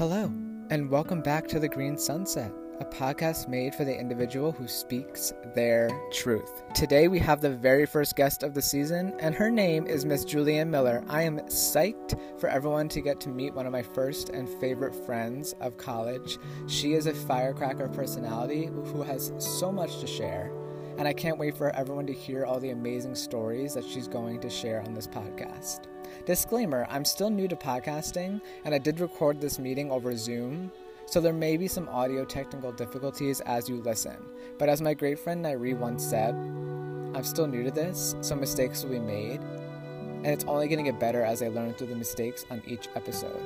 Hello, and welcome back to The Green Sunset, a podcast made for the individual who speaks their truth. Today we have the very first guest of the season, and her name is Miss Julianne Miller. I am psyched for everyone to get to meet one of my first and favorite friends of college. She is a firecracker personality who has so much to share, and I can't wait for everyone to hear all the amazing stories that she's going to share on this podcast. Disclaimer I'm still new to podcasting, and I did record this meeting over Zoom, so there may be some audio technical difficulties as you listen. But as my great friend Nairi once said, I'm still new to this, so mistakes will be made, and it's only going to get better as I learn through the mistakes on each episode.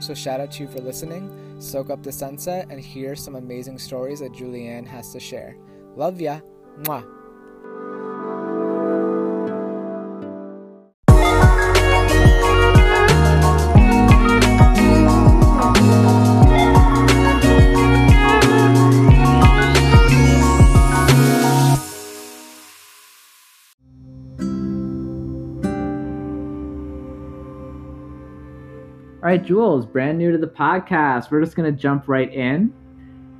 So shout out to you for listening, soak up the sunset, and hear some amazing stories that Julianne has to share. Love ya! Mwah! Right, Jules, brand new to the podcast. We're just going to jump right in.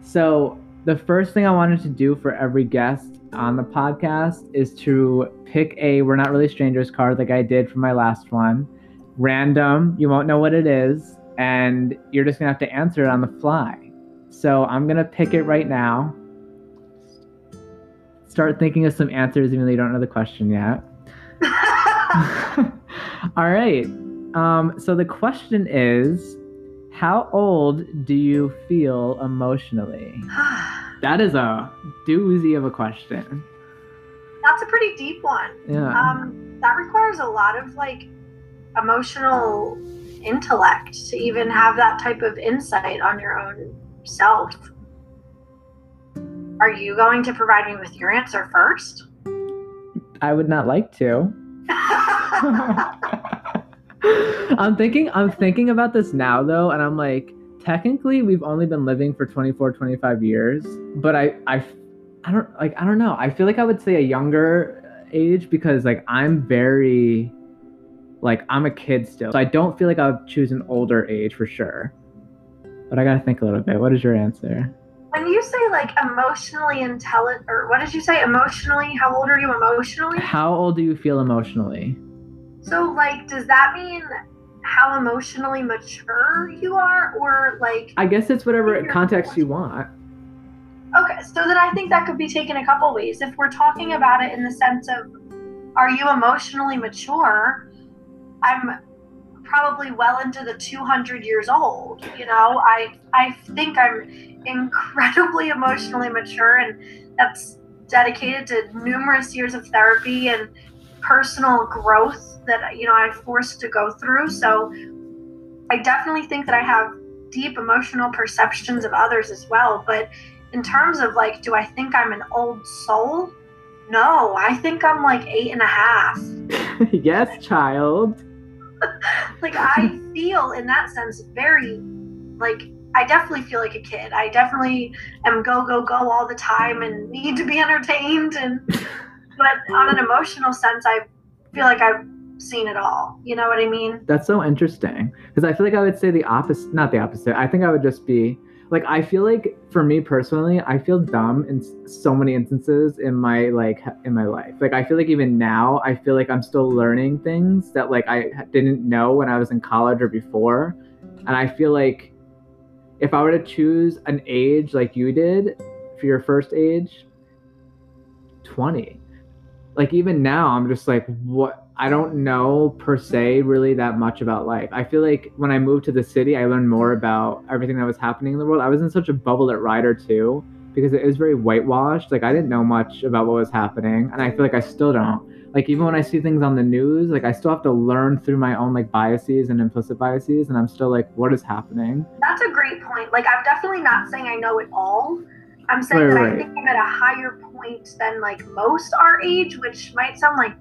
So, the first thing I wanted to do for every guest on the podcast is to pick a We're Not Really Strangers card like I did for my last one. Random, you won't know what it is, and you're just going to have to answer it on the fly. So, I'm going to pick it right now. Start thinking of some answers, even though you don't know the question yet. All right. Um, so the question is, how old do you feel emotionally? That is a doozy of a question. That's a pretty deep one. Yeah. Um, that requires a lot of like emotional intellect to even have that type of insight on your own self. Are you going to provide me with your answer first? I would not like to. I'm thinking I'm thinking about this now though and I'm like technically we've only been living for 24 25 years but I I I don't like I don't know. I feel like I would say a younger age because like I'm very like I'm a kid still so I don't feel like I would choose an older age for sure. But I gotta think a little bit. What is your answer? When you say like emotionally intelligent, or what did you say? Emotionally, how old are you emotionally? how old do you feel emotionally So, like, does that mean how emotionally mature you are, or like? I guess it's whatever context you want Okay, so then I think that could be taken a couple ways. If we're talking about it in the sense of, are you emotionally mature? I'm probably well into the 200 years old. You know, I I think I'm incredibly emotionally mature, and that's dedicated to numerous years of therapy and personal growth that you know I've forced to go through. So I definitely think that I have deep emotional perceptions of others as well. But in terms of like, do I think I'm an old soul? No, I think I'm like eight and a half. yes child Like I feel in that sense very like I definitely feel like a kid. I definitely am go go go all the time and need to be entertained and but on an emotional sense I feel like I've seen it all. You know what I mean? That's so interesting because I feel like I would say the opposite. Not the opposite. I think I would just be like I feel like for me personally, I feel dumb in so many instances in my like in my life. Like I feel like even now, I feel like I'm still learning things that like I didn't know when I was in college or before, and I feel like if I were to choose an age like you did for your first age, twenty. Like even now, I'm just like what I don't know per se really that much about life. I feel like when I moved to the city, I learned more about everything that was happening in the world. I was in such a bubble at Rider too, because it is very whitewashed. Like I didn't know much about what was happening, and I feel like I still don't. Like even when I see things on the news, like I still have to learn through my own like biases and implicit biases, and I'm still like, what is happening? That's a great point. Like I'm definitely not saying I know it all. I'm saying Right, that right. I think I'm at a higher point than like most our age, which might sound like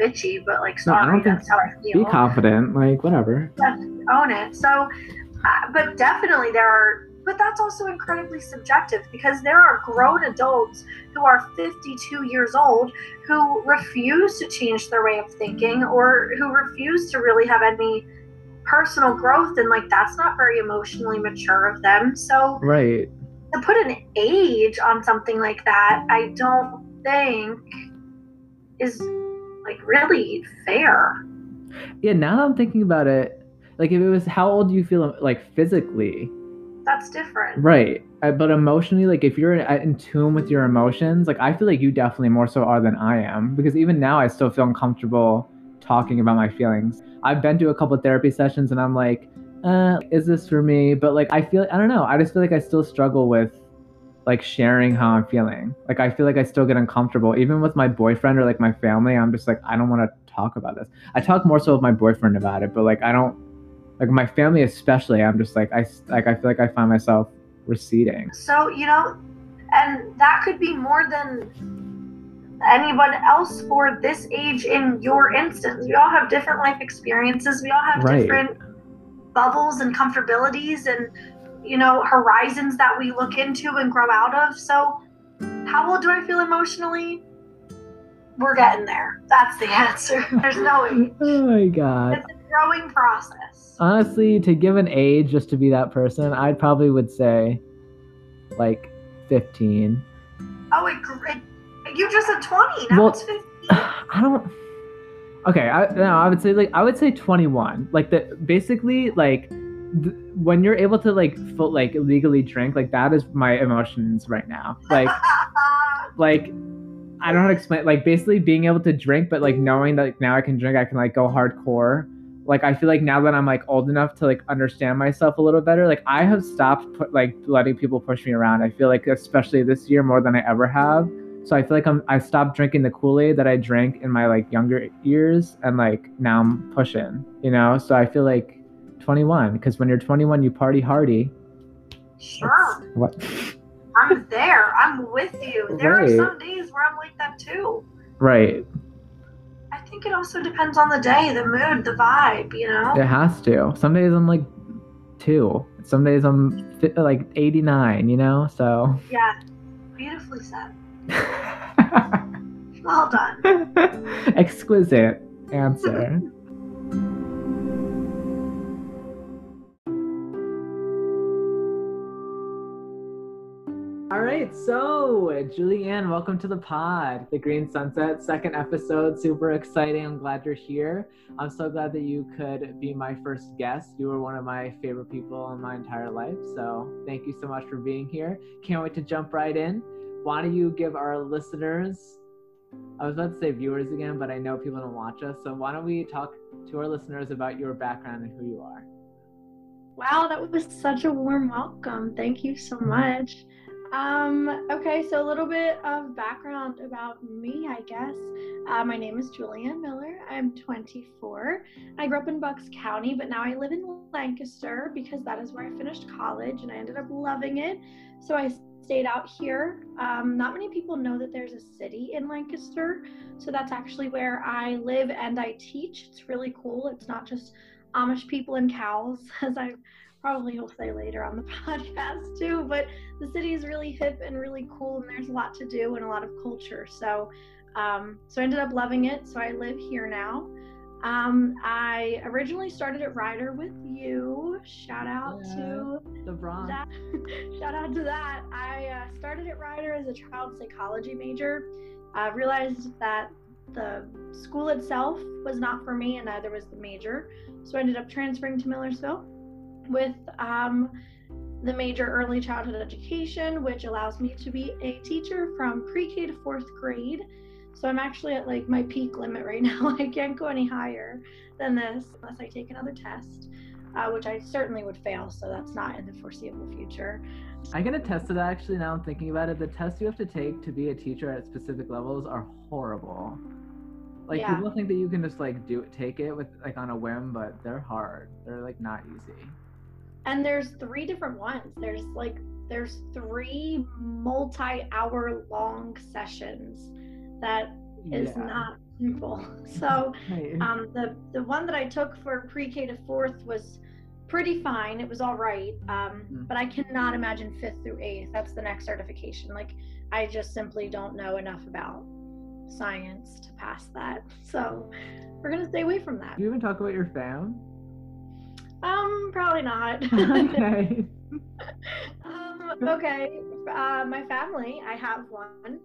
bitchy, but like No, I don't think- that's how I feel. Be confident, like whatever. own it. So, uh, but definitely there are, but that's also incredibly subjective because there are grown adults who are 52 years old who refuse to change their way of thinking or who refuse to really have any personal growth and like that's not very emotionally mature of them. So right. To put an age on something like that, I don't think is like really fair. Yeah, now that I'm thinking about it, like if it was how old do you feel like physically? That's different. Right. But emotionally, like if you're in tune with your emotions, like I feel like you definitely more so are than I am because even now I still feel uncomfortable talking about my feelings. I've been to a couple therapy sessions and I'm like, uh, is this for me? But like I feel I don't know. I just feel like I still struggle with like sharing how I'm feeling. Like I feel like I still get uncomfortable even with my boyfriend or like my family. I'm just like I don't want to talk about this. I talk more so with my boyfriend about it, but like I don't like my family especially. I'm just like I like I feel like I find myself receding. So, you know, and that could be more than anyone else for this age in your instance. We all have different life experiences. We all have right. different bubbles and comfortabilities and you know horizons that we look into and grow out of. So, how old do I feel emotionally? We're getting there. That's the answer. There's no age. Oh my god. It's a growing process. Honestly, to give an age just to be that person, I probably would say like 15. Oh, it, it you just said 20. Now well, it's 15. I don't. Okay, I, no, I would say like I would say 21. Like the basically like th- when you're able to like full, like legally drink, like that is my emotions right now. Like like I don't know how to explain. Like basically being able to drink, but like knowing that like, now I can drink, I can like go hardcore. Like I feel like now that I'm like old enough to like understand myself a little better, like I have stopped put, like letting people push me around. I feel like especially this year more than I ever have so I feel like I'm I stopped drinking the Kool-Aid that I drank in my like younger years and like now I'm pushing, you know? So I feel like 21 because when you're 21 you party hardy. Sure. What? I'm there. I'm with you. There right. are some days where I'm like that too. Right. I think it also depends on the day, the mood, the vibe, you know? It has to. Some days I'm like 2. Some days I'm like 89, you know? So Yeah. Beautifully said. Well done. Exquisite answer. All right, so Julianne, welcome to the pod, The Green Sunset, second episode. Super exciting. I'm glad you're here. I'm so glad that you could be my first guest. You were one of my favorite people in my entire life. So thank you so much for being here. Can't wait to jump right in why don't you give our listeners I was about to say viewers again, but I know people don't watch us. So why don't we talk to our listeners about your background and who you are? Wow, that was such a warm welcome. Thank you so much. Um, okay, so a little bit of background about me, I guess. Uh, my name is Julianne Miller. I'm 24. I grew up in Bucks County, but now I live in Lancaster because that is where I finished college and I ended up loving it. So I stayed out here. Um, not many people know that there's a city in Lancaster. So that's actually where I live and I teach. It's really cool. It's not just Amish people and cows, as I probably will say later on the podcast too. But the city is really hip and really cool, and there's a lot to do and a lot of culture. So, um, so I ended up loving it. So I live here now. Um, I originally started at Rider with you. Shout out yeah, to the Bronx. That. Shout out to that. I uh, started at Rider as a child psychology major. I realized that the school itself was not for me, and neither was the major. So I ended up transferring to Millersville with um, the major early childhood education, which allows me to be a teacher from pre K to fourth grade. So I'm actually at like my peak limit right now. I can't go any higher than this unless I take another test, uh, which I certainly would fail. So that's not in the foreseeable future. I can attest to that actually now I'm thinking about it. The tests you have to take to be a teacher at specific levels are horrible. Like yeah. people think that you can just like do it, take it with like on a whim, but they're hard. They're like not easy. And there's three different ones. There's like there's three multi-hour long sessions that is yeah. not simple. So um, the the one that I took for pre-K to fourth was pretty fine. It was all right, um, mm. but I cannot imagine fifth through eighth. That's the next certification. Like I just simply don't know enough about science to pass that. So we're gonna stay away from that. Do you even talk about your fam? Um, probably not. okay. Um, okay. Uh, my family, I have one.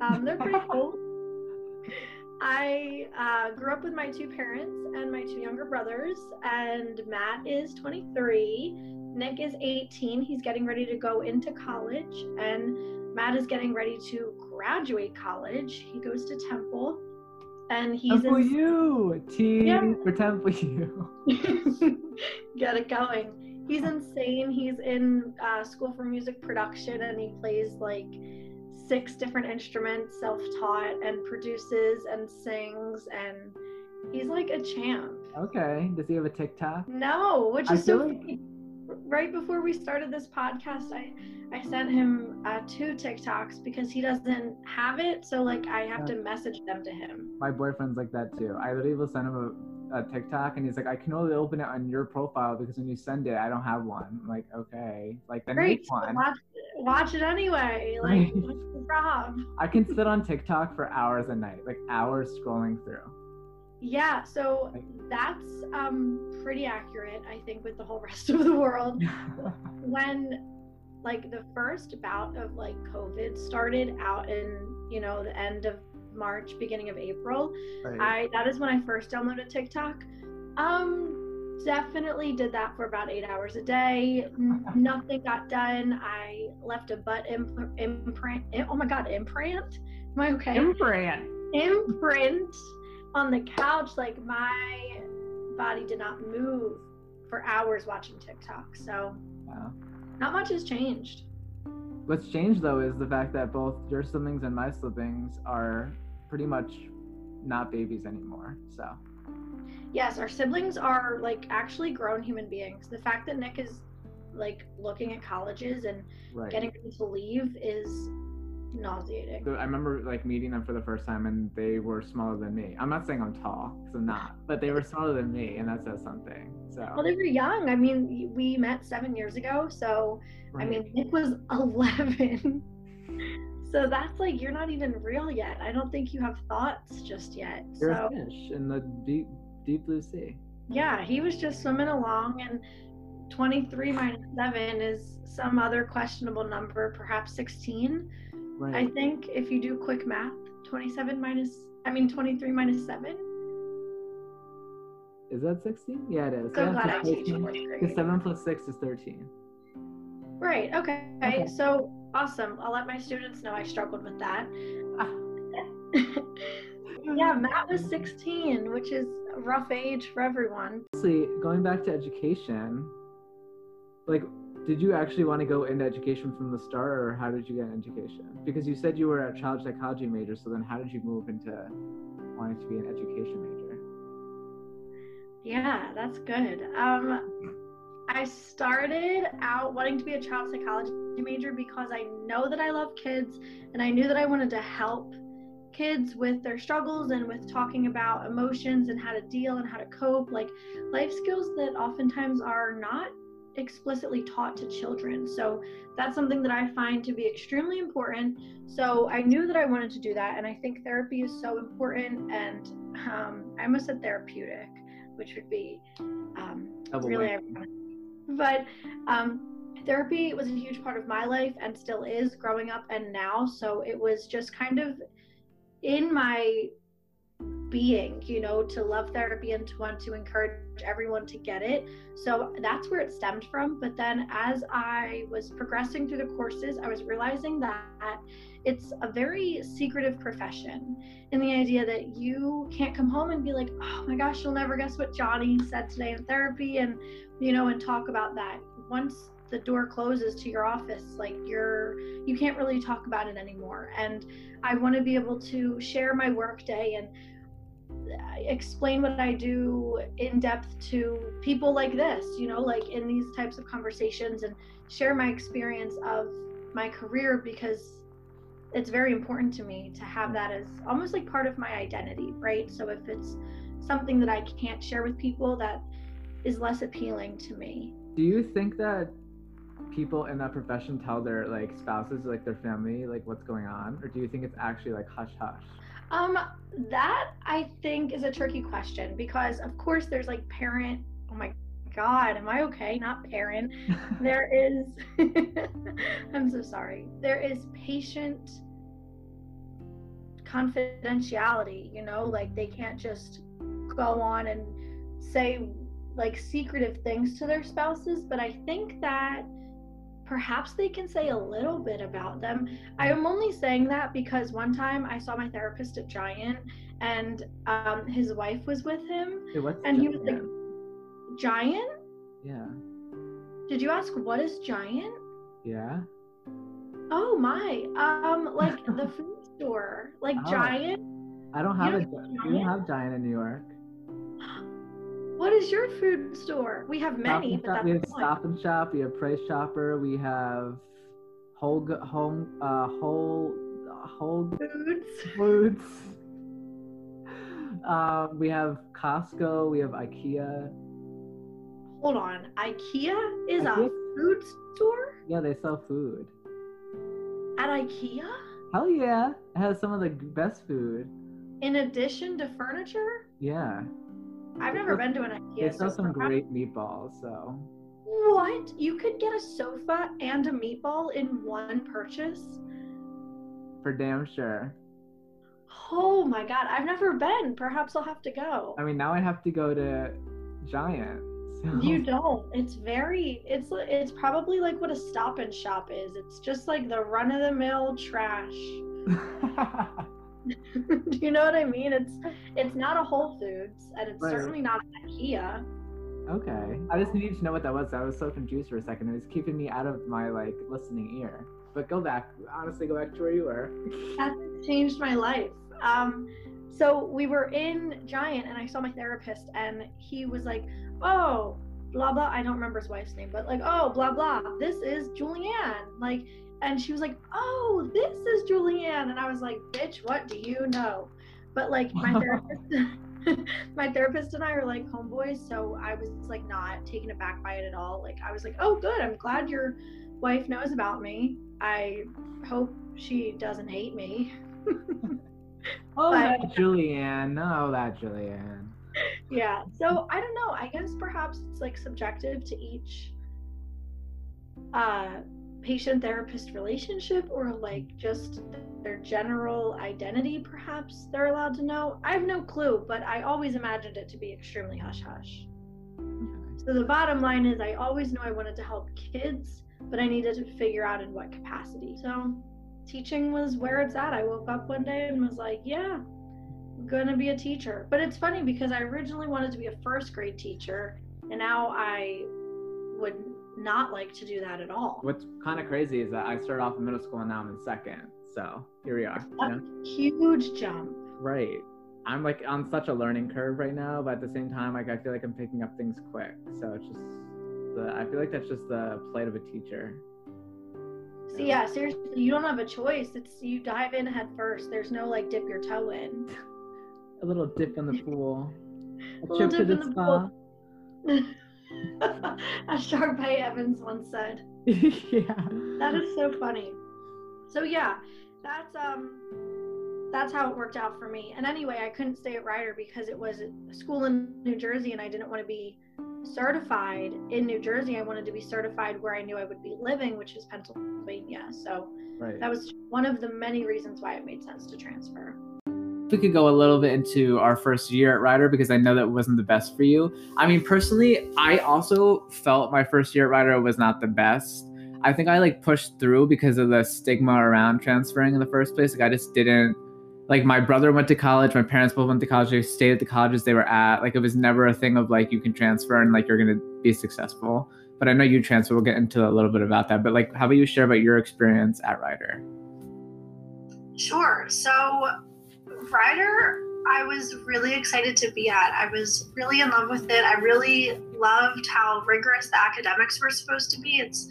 Um, they're pretty cool. I uh, grew up with my two parents and my two younger brothers, and Matt is 23. Nick is 18. He's getting ready to go into college, and Matt is getting ready to graduate college. He goes to Temple, and he's Temple in U. T Yeah. for Temple U. get it going. He's insane. He's in uh, school for music production and he plays like six different instruments, self taught, and produces and sings. And he's like a champ. Okay. Does he have a TikTok? No, which is so like- funny. Right before we started this podcast, I, I sent him uh, two TikToks because he doesn't have it. So, like, I have to message them to him. My boyfriend's like that too. I literally will send him a, a TikTok and he's like, I can only open it on your profile because when you send it, I don't have one. I'm like, okay. Like, then Great. make one. Watch, watch it anyway. Like, what's the problem? I can sit on TikTok for hours a night, like hours scrolling through. Yeah, so Like- that's um pretty accurate, I think, with the whole rest of the world. When like the first bout of like COVID started out in, you know, the end of March, beginning of April, Right. I that is when I first downloaded TikTok. Um definitely did that for about eight hours a day. N- Nothing got done. I left a butt impl- imprint. Oh my god, imprint? Am I okay? Imprint. imprint on the couch like my body did not move for hours watching TikTok. So Yeah. not much has changed. What's changed though is the fact that both your slippings and my slippings are pretty much not babies anymore. So Yes, our siblings are like actually grown human beings. The fact that Nick is like looking at colleges and right. getting ready to leave is nauseating. I remember like meeting them for the first time and they were smaller than me. I'm not saying I'm tall, because I'm not, but they were smaller than me, and that says something. So Well, they were young. I mean, we met seven years ago, so I mean, Nick was 11. So that's like, you're not even real yet. I don't think you have thoughts just yet. you're so, a fish in the deep, deep blue sea. yeah, he was just swimming along, and 23 minus 7 is some other questionable number, perhaps 16. Right. I think if you do quick math, 27 minus, I mean, 23 minus 7. Is that 16? Yeah, it is. So yeah, glad I teach 13. fourth Because grade. 7 plus 6 is 13. Right, okay. Okay. So awesome. I'll let my students know I struggled with that. Ah. yeah, Matt was 16, which is a rough age for everyone. Honestly, going back to education, like, did you actually want to go into education from the start, or how did you get an education? Because you said you were a child psychology major, so then how did you move into wanting to be an education major? Yeah, that's good. Um, I started out wanting to be a child psychology major because I know that I love kids and I knew that I wanted to help kids with their struggles and with talking about emotions and how to deal and how to cope, like life skills that oftentimes are not explicitly taught to children. So that's something that I find to be extremely important. So I knew that I wanted to do that, and I think therapy is so important. And um, I almost said therapeutic, which would be um, really ironic. But um, therapy was a huge part of my life and still is growing up and now. So it was just kind of in my being, you know, to love therapy and to want to encourage everyone to get it. So that's where it stemmed from. But then as I was progressing through the courses, I was realizing that it's a very secretive profession in the idea that you can't come home and be like, oh my gosh, you'll never guess what Johnny said today in therapy and, you know, and talk about that. Once the door closes to your office, like you're, you can't really talk about it anymore. And I want to be able to share my work day and explain what I do in depth to people like this, you know, like in these types of conversations and share my experience of my career because it's very important to me to have that as almost like part of my identity, right? So if it's something that I can't share with people, that is less appealing to me. Do you think that people in that profession tell their like spouses, like their family, like what's going on, or do you think it's actually like hush hush? Um, that I think is a tricky question because, of course, there's like parent. Oh my God, am I okay? Not parent. there is, I'm so sorry. There is patient confidentiality, you know, like they can't just go on and say like secretive things to their spouses, but I think that perhaps they can say a little bit about them. I am only saying that because one time I saw my therapist at Giant and um, his wife was with him. Hey, and he Giant? was like, Giant? yeah, Did you ask what is Giant? yeah. Oh my. Um, like the food store. Like Oh. Giant? I don't have You a. know You don't have Giant in New York. What is your food store? We have many, but shop, that's we have. Stop and Shop. We have Price Chopper. We have Whole Home uh, Whole Whole Foods. Foods. Um, we have Costco. We have IKEA. Hold on. IKEA is a food store Yeah, they sell food. at IKEA Hell yeah! It has some of the best food. in addition to furniture. Yeah, I've never been to an they IKEA. sell so some great meatballs. So What? You could get a sofa and a meatball in one purchase? for damn sure. Oh my god, I've never been. Perhaps I'll have to go. I mean, now I have to go to Giant. So. You don't. It's very. It's it's probably like what a Stop and Shop is. It's just like the run of the mill trash. Do you know what I mean? It's it's not a Whole Foods, and it's Right. certainly not an IKEA. okay. I just needed to know what that was. I was so confused for a second. It was keeping me out of my like listening ear. But go back. Honestly, go back to where you were. That changed my life. Um, so we were in Giant, and I saw my therapist, and he was like, "Oh, blah blah." I don't remember his wife's name, but like, "Oh, blah blah." This is Julianne. Like, and she was like, "Oh, this is Julianne," and I was like, "Bitch, what do you know?" But like, my therapist, my therapist and I are like homeboys, so I was like not taken aback by it at all. Like, I was like, "Oh, good. I'm glad your wife knows about me. I hope she doesn't hate me." Oh, But- that Julianne. No, that Julianne. yeah so i don't know i guess perhaps it's like subjective to each uh patient therapist relationship or like just their general identity perhaps they're allowed to know? I have no clue but i always imagined it to be extremely hush hush so the bottom line is i always knew i wanted to help kids but i needed to figure out in what capacity. So teaching was where it's at. I woke up one day and was like yeah I'm gonna be a teacher. But it's funny because I originally wanted to be a first grade teacher, and now I would not like to do that at all. What's kind of crazy is that I started off in middle school and now I'm in second. So here we are. you know? Huge jump. Right. I'm like on such a learning curve right now, but at the same time, like I feel like I'm picking up things quick. So it's just the I feel like that's just the plight of a teacher. So yeah, seriously, you don't have a choice. It's you dive in head first. There's no like dip your toe in. A little dip in the pool. A Little trip to the the spa. As Sharpay Evans once said. yeah. That is so funny. So yeah, that's um that's how it worked out for me. And anyway, I couldn't stay at Rider because it was a school in New Jersey and I didn't want to be certified in New Jersey. I wanted to be certified where I knew I would be living, which is Pennsylvania. So Right. that was one of the many reasons why it made sense to transfer. We could go a little bit into our first year at Rider because I know that wasn't the best for you. I mean, personally, I also felt my first year at Rider was not the best. I think I like pushed through because of the stigma around transferring in the first place. Like, I just didn't. Like, my brother went to college, my parents both went to college, they stayed at the colleges they were at. Like, it was never a thing of like you can transfer and like you're gonna be successful. But I know you transfer. We'll get into a little bit about that. But like, how about you share about your experience at Rider? Sure. So, Rider, I was really excited to be at. I was really in love with it. I really loved how rigorous the academics were supposed to be. It's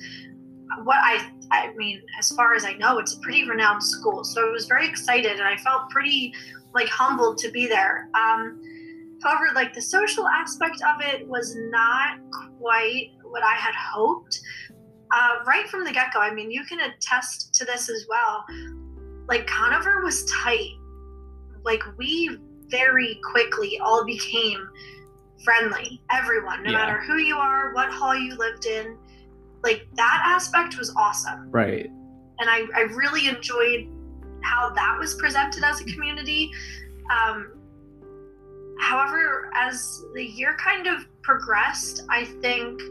what I, I mean, as far as I know, it's a pretty renowned school. So I was very excited and I felt pretty like humbled to be there. Um, however, like the social aspect of it was not quite what I had hoped. Uh, right from the get go, I mean, you can attest to this as well like Conover was tight. Like we very quickly all became friendly. Everyone, no Yeah. matter who you are, what hall you lived in. Like that aspect was awesome. Right. And I, I really enjoyed how that was presented as a community. Um, however, as the year kind of progressed, I think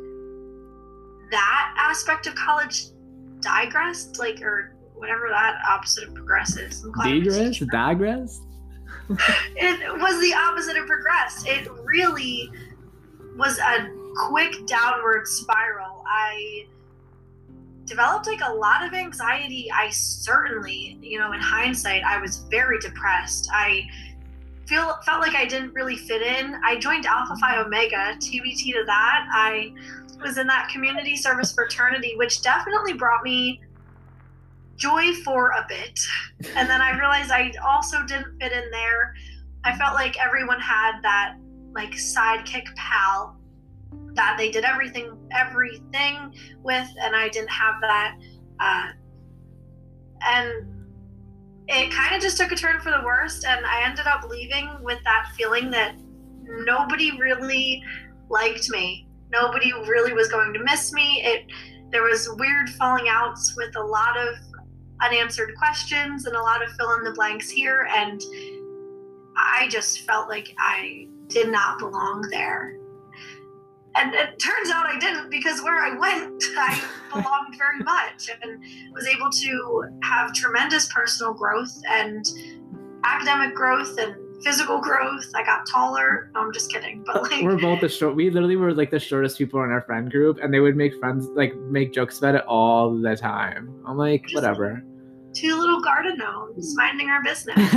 that aspect of college digressed, like, or whatever that opposite of progress is. I'm glad I'm a Digress? Digress? It was the opposite of progressed. It really was a quick downward spiral. I developed like a lot of anxiety. I certainly, you know, in hindsight, I was very depressed. I feel felt like I didn't really fit in. I joined Alpha Phi Omega, TBT to that. I was in that community service fraternity, which definitely brought me joy for a bit. And then I realized I also didn't fit in there. I felt like everyone had that like sidekick pal that they did everything everything with and I didn't have that uh, and it kind of just took a turn for the worst and I ended up leaving with that feeling that nobody really liked me. Nobody really was going to miss me. It there was weird falling outs with a lot of unanswered questions and a lot of fill in the blanks here and I just felt like I did not belong there. And it turns out I didn't because where I went, I belonged very much and was able to have tremendous personal growth and academic growth and physical growth. I got taller. No, I'm just kidding. But like, we're both the short. We literally were like the shortest people in our friend group, and they would make friends, like make jokes about it all the time. I'm like, Just- whatever. Two little garden gnomes mm. minding our business.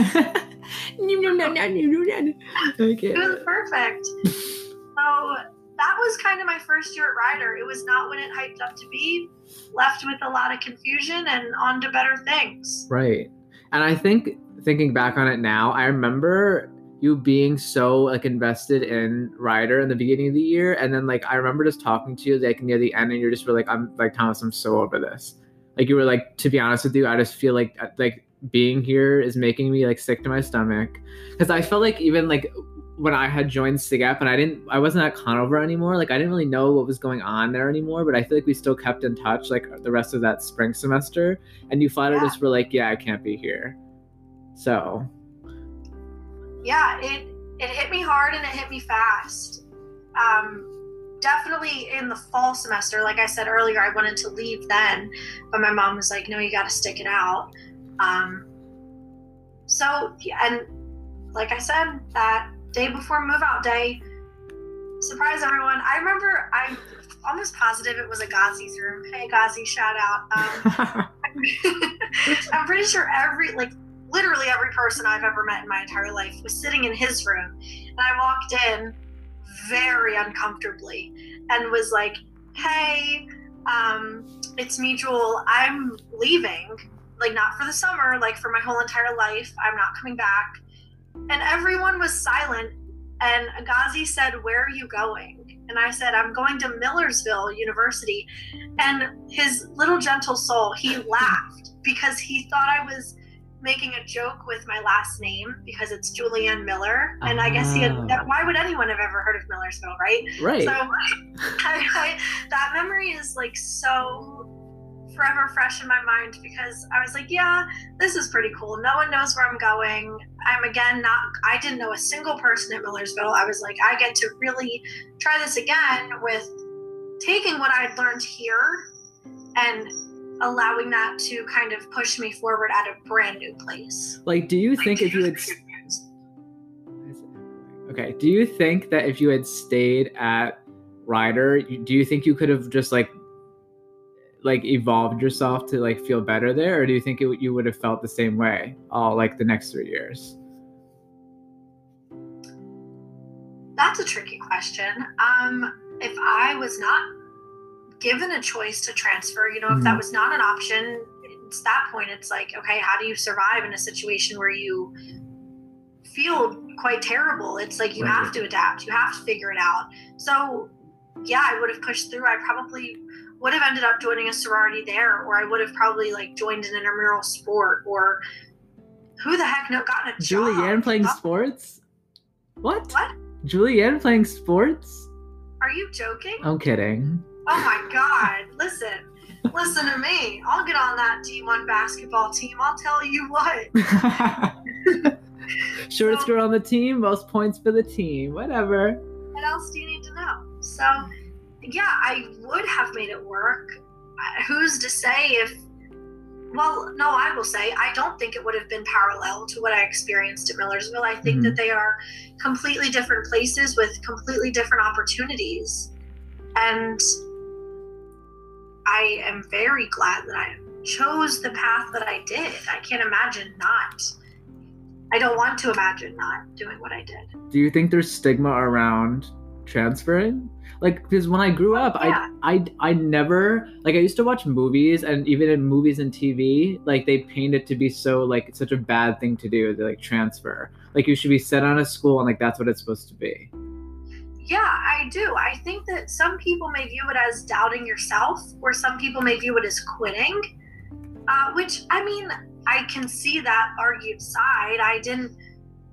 okay. It was perfect. So that was kind of my first year at Rider. It was not what it hyped up to be. Left with a lot of confusion and on to better things. Right. And I think thinking back on it now, I remember you being so like invested in Rider in the beginning of the year, and then like I remember just talking to you like near the end, and you're just were like, I'm like Thomas, I'm so over this. Like you were like, to be honest with you, I just feel like uh, like being here is making me like sick to my stomach because I felt like even like when I had joined SIGEP and I didn't I wasn't at Conover anymore like I didn't really know what was going on there anymore but I feel like we still kept in touch like the rest of that spring semester and you flat out Yeah. just were like yeah I can't be here so Yeah, it it hit me hard and it hit me fast. Um, definitely in the fall semester, like I said earlier, I wanted to leave then, but my mom was like, "No, you got to stick it out." Um, so yeah, and like I said, that day before move out day, surprise everyone. I remember I'm almost positive it was a Ghazi's room. Hey Ghazi, shout out. Um, I'm pretty sure every like literally every person I've ever met in my entire life was sitting in his room. And I walked in very uncomfortably and was like, Hey, um, it's me, Jule. I'm leaving. Like not for the summer, like for my whole entire life. I'm not coming back. And everyone was silent. And Agazi said, Where are you going? And I said, I'm going to Millersville University. And his little gentle soul, he laughed because he thought I was making a joke with my last name because it's Julianne Miller. And I guess he had, Ah. why would anyone have ever heard of Millersville, right? right So I, I, that memory is like so forever fresh in my mind because I was like, yeah, this is pretty cool. No one knows where I'm going. I'm again not, I didn't know a single person at Millersville. I was like, I get to really try this again with taking what I'd learned here and allowing that to kind of push me forward at a brand new place. like do you think if you had okay do you think that if you had stayed at Rider do you think you could have just like like evolved yourself to like feel better there or do you think it, you would have felt the same way all like the next three years That's a tricky question. Um, if I was not given a choice to transfer, you know, if that Mhm. was not an option, it's that point. It's like, okay, how do you survive in a situation where you feel quite terrible? It's like you Right. have to adapt, you have to figure it out. So, yeah, I would have pushed through. I probably would have ended up joining a sorority there, or I would have probably like joined an intramural sport, or who the heck no, gotten a job. Julianne playing Oh, sports what What? Julianne playing sports? Are you joking? I'm kidding. Oh my god. Listen. Listen to me. I'll get on that D1 basketball team. I'll tell you what. Shortest girl on the team, most points for the team, whatever. What else do you need to know? So, yeah, I would have made it work. Who's to say if. Well, no, I will say I don't think it would have been parallel to what I experienced at Millersville. I think Mhm. that they are completely different places with completely different opportunities. And I am very glad that I chose the path that I did. I can't imagine not. I don't want to imagine not doing what I did. Do you think there's stigma around transferring? Like, because when I grew oh, up, Yeah. I, I, I never like I used to watch movies, and even in movies and TV, like they paint it to be so like such a bad thing to do to like transfer. Like you should be set on a school, and like that's what it's supposed to be. Yeah, I do. I think that some people may view it as doubting yourself, or some people may view it as quitting. Uh, which, I mean, I can see that argued side. I didn't.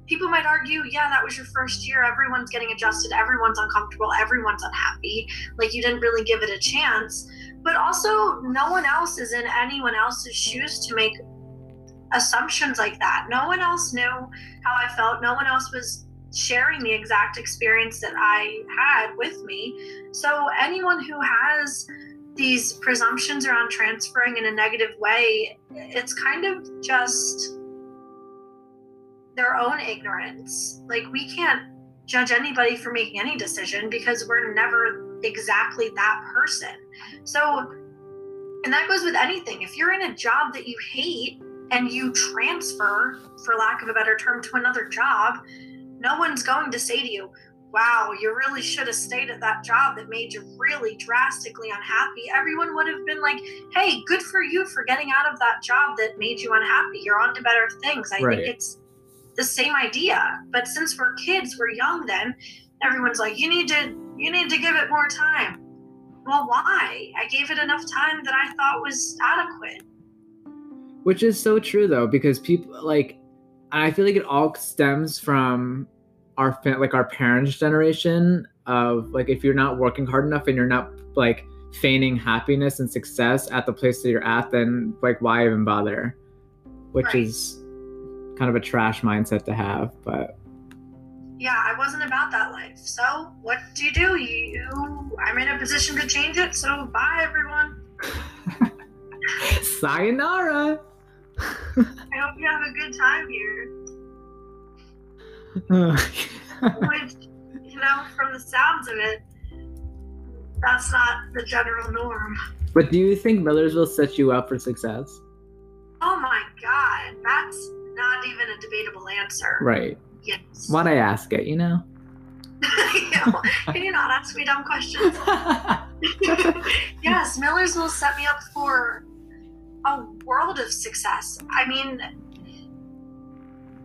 People might argue, yeah, that was your first year. Everyone's getting adjusted. Everyone's uncomfortable. Everyone's unhappy. Like, you didn't really give it a chance. But also, no one else is in anyone else's shoes to make assumptions like that. No one else knew how I felt. No one else was sharing the exact experience that I had with me. So anyone who has these presumptions around transferring in a negative way, it's kind of just their own ignorance. Like we can't judge anybody for making any decision because we're never exactly that person. So and that goes with anything. If you're in a job that you hate and you transfer, for lack of a better term, to another job, no one's going to say to you, wow, you really should have stayed at that job that made you really drastically unhappy. Everyone would have been like, hey, good for you for getting out of that job that made you unhappy. You're on to better things. I Right. think it's the same idea. But since we're kids, we're young then, everyone's like, you need to you need to give it more time. Well, why? I gave it enough time that I thought was adequate. Which is so true though, because people like, and I feel like it all stems from our like our parents' generation of like if you're not working hard enough and you're not like feigning happiness and success at the place that you're at, then like why even bother? Which Right. is kind of a trash mindset to have, but yeah, I wasn't about that life. So what do you do? You, I'm in a position to change it. So bye, everyone. sayonara. I hope you have a good time here. Oh, Which, you know, from the sounds of it, that's not the general norm. but do you think Millersville set you up for success? Oh my God, that's not even a debatable answer. Right. Yes. Why'd I ask it, you know? You know, Can you not ask me dumb questions? yes, Millersville set me up for a world of success. I mean,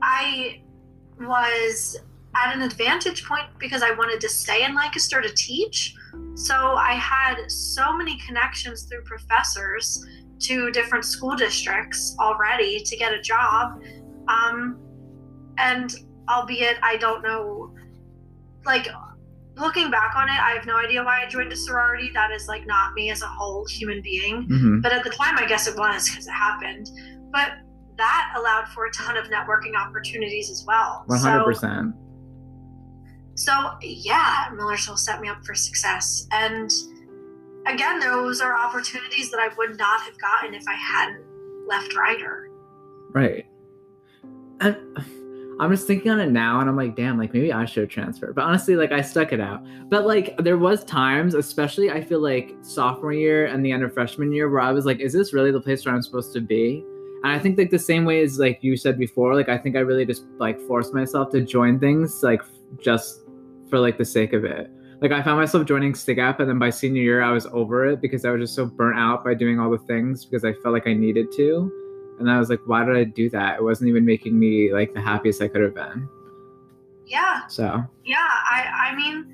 I was at an advantage point because I wanted to stay in Lancaster to teach. So I had so many connections through professors to different school districts already to get a job. Um, and albeit I don't know, like, looking back on it, I have no idea why I joined a sorority. That is like not me as a whole human being. hmm But at the time, I guess it was because it happened. But that allowed for a ton of networking opportunities as well. One hundred So, percent. so yeah, Millersville set me up for success. And again, those are opportunities that I would not have gotten if I hadn't left Rider. Right. And I'm just thinking on it now and I'm like, damn, like maybe I should transfer. But honestly, like I stuck it out. But like there was times, especially I feel like sophomore year and the end of freshman year, where I was like, is this really the place where I'm supposed to be? And I think like the same way as like you said before, like I think I really just like forced myself to join things like just for like the sake of it. Like I found myself joining SigEp and then by senior year I was over it because I was just so burnt out by doing all the things because I felt like I needed to. And I was like, why did I do that? It wasn't even making me like the happiest I could have been. Yeah, So yeah. I, I mean,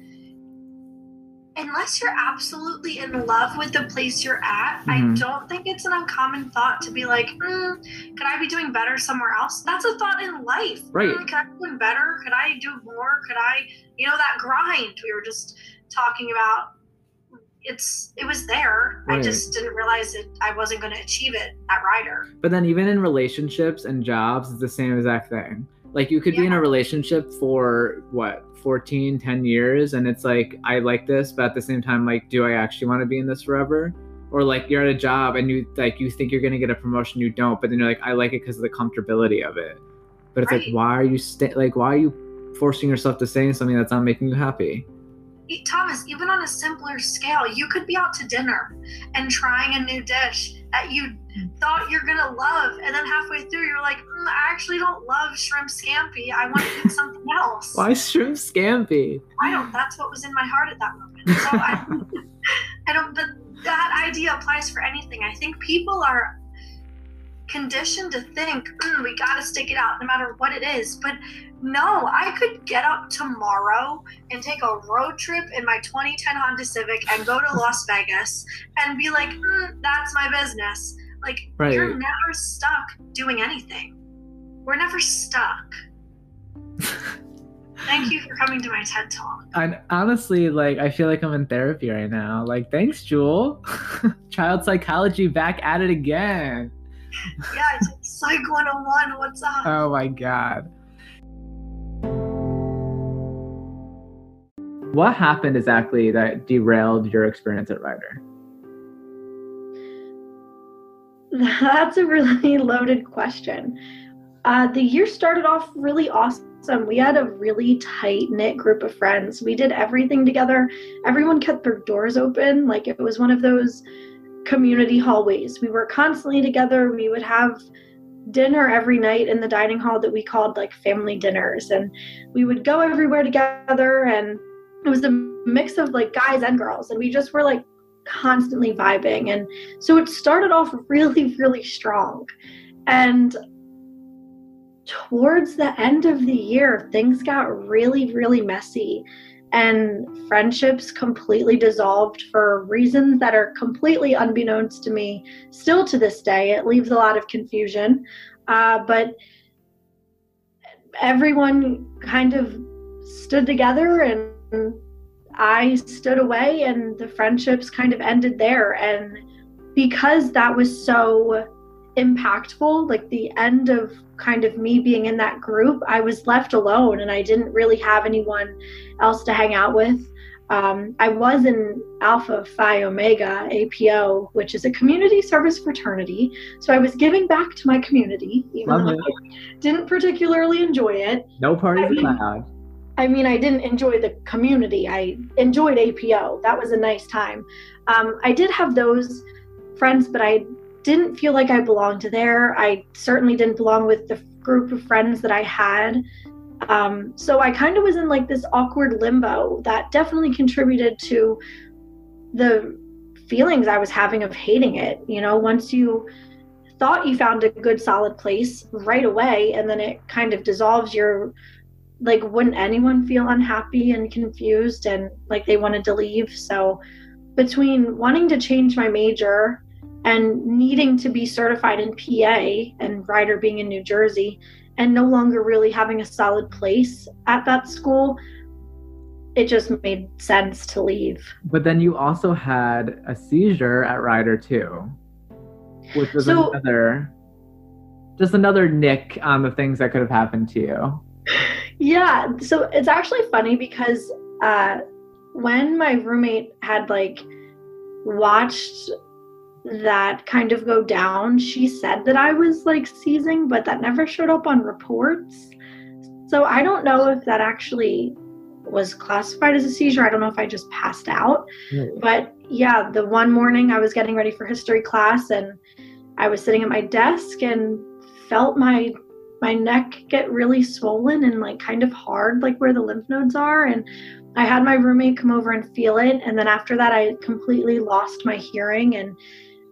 unless you're absolutely in love with the place you're at, Mhm. I don't think it's an uncommon thought to be like, mm, could I be doing better somewhere else? That's a thought in life. Right. Mm, could I be doing better? Could I do more? Could I, you know, that grind we were just talking about? It's it was there. I just didn't realize that I wasn't going to achieve it at Rider. But then even in relationships and jobs, it's the same exact thing. Like you could be in a relationship for what, 14, 10 years and it's like I like this, but at the same time like do I actually want to be in this forever? Or like you're at a job and you like you think you're going to get a promotion you don't, but then you're like I like it because of the comfortability of it. But it's like why are you sta- like why are you forcing yourself to stay in something that's not making you happy? Thomas, even on a simpler scale, you could be out to dinner and trying a new dish that you thought you're gonna love, and then halfway through, you're like, mm, I actually don't love shrimp scampi. I want to eat something else. Why shrimp scampi? I don't. That's what was in my heart at that moment. So I, I don't. But that idea applies for anything. I think people are conditioned to think mm, we got to stick it out no matter what it is. But no, I could get up tomorrow and take a road trip in my 2010 Honda Civic and go to Las Vegas and be like, mm, that's my business. Like Right. you're never stuck doing anything. We're never stuck. Thank you for coming to my TED Talk. And honestly, like I feel like I'm in therapy right now. Like, thanks, Jule. Child psychology back at it again. Yeah, it's Psych 101. What's up? Oh my god. What happened exactly that derailed your experience at Rider? That's a really loaded question. Uh, the year started off really awesome. We had a really tight knit group of friends. We did everything together. Everyone kept their doors open. Like it was one of those community hallways. We were constantly together. We would have dinner every night in the dining hall that we called like family dinners. And we would go everywhere together. And it was a mix of like guys and girls. And we just were like constantly vibing. And so it started off really, really strong. And towards the end of the year, things got really, really messy. And friendships completely dissolved for reasons that are completely unbeknownst to me. Still to this day, it leaves a lot of confusion. Uh, but everyone kind of stood together and I stood away and the friendships kind of ended there. And because that was so impactful, like the end of kind of me being in that group, I was left alone and I didn't really have anyone else to hang out with. Um, I was in Alpha Phi Omega APO, which is a community service fraternity. So I was giving back to my community, even Love though I didn't particularly enjoy it. No parties I mean- allowed. I mean, I didn't enjoy the community. I enjoyed APO. That was a nice time. Um, I did have those friends, but I didn't feel like I belonged there. I certainly didn't belong with the group of friends that I had. Um, so I kind of was in like this awkward limbo that definitely contributed to the feelings I was having of hating it. You know, once you thought you found a good solid place right away and then it kind of dissolves your like wouldn't anyone feel unhappy and confused and like they wanted to leave so between wanting to change my major and needing to be certified in PA and Rider being in New Jersey and no longer really having a solid place at that school it just made sense to leave But then you also had a seizure at Rider too, which was So- another, just another nick on the things that could have happened to you. Yeah, so it's actually funny because uh, when my roommate had like watched that kind of go down, she said that I was like seizing, but that never showed up on reports. So I don't know if that actually was classified as a seizure. I don't know if I just passed out. Hmm. But yeah, the one morning I was getting ready for history class and I was sitting at my desk and felt my my neck get really swollen and like kind of hard like where the lymph nodes are and I had my roommate come over and feel it and then after that I completely lost my hearing and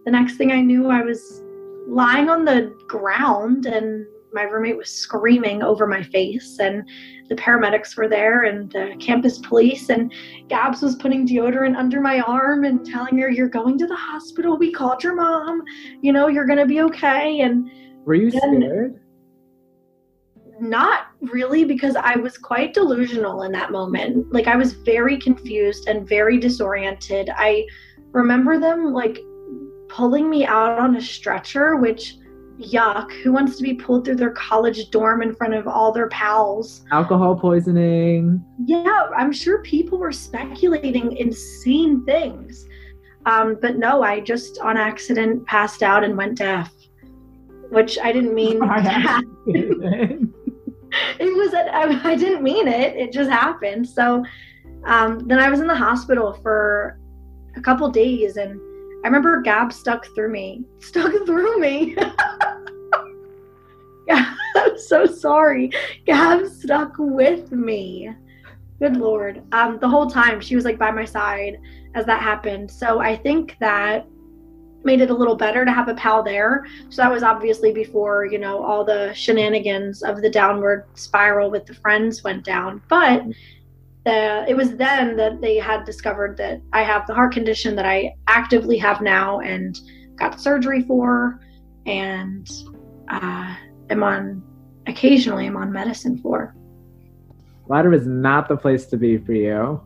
the next thing I knew I was lying on the ground and my roommate was screaming over my face and the paramedics were there and the campus police and Gabs was putting deodorant under my arm and telling her you're going to the hospital we called your mom you know you're going to be okay and Were you scared? not really because I was quite delusional in that moment. Like I was very confused and very disoriented. I remember them like pulling me out on a stretcher, which yuck, who wants to be pulled through their college dorm in front of all their pals? Alcohol poisoning. Yeah, I'm sure people were speculating insane things. Um, but no, I just on accident passed out and went deaf, which I didn't mean. it was I, I didn't mean it it just happened so um, then i was in the hospital for a couple days and i remember gab stuck through me. Stuck through me. I'm so sorry. Gab stuck with me. Good lord. Um, the whole time she was like by my side as that happened. So i think that made it a little better to have a pal there. So that was obviously before, you know, all the shenanigans of the downward spiral with the friends went down. But the, it was then that they had discovered that I have the heart condition that I actively have now and got surgery for and uh, am on occasionally I'm on medicine for. Ladder is not the place to be for you.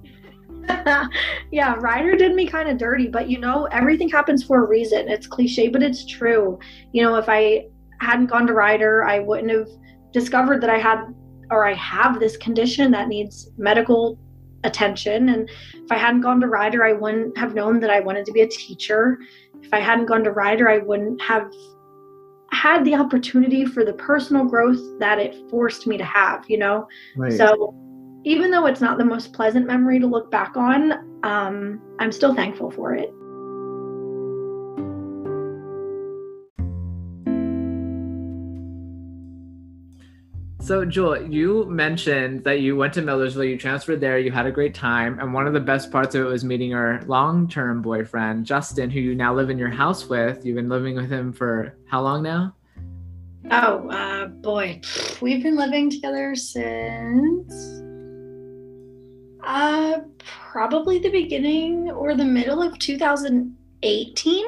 yeah, Rider did me kind of dirty, but you know, everything happens for a reason. It's cliche, but it's true. You know, if I hadn't gone to Rider, I wouldn't have discovered that I had or I have this condition that needs medical attention. And if I hadn't gone to Rider, I wouldn't have known that I wanted to be a teacher. If I hadn't gone to Rider, I wouldn't have had the opportunity for the personal growth that it forced me to have, you know? Right. So even though it's not the most pleasant memory to look back on, um, I'm still thankful for it. So, Jule, you mentioned that you went to Millersville, you transferred there, you had a great time, and one of the best parts of it was meeting your long-term boyfriend, Justin, who you now live in your house with. You've been living with him for how long now? Oh, uh, boy. We've been living together since uh, probably the beginning or the middle of 2018.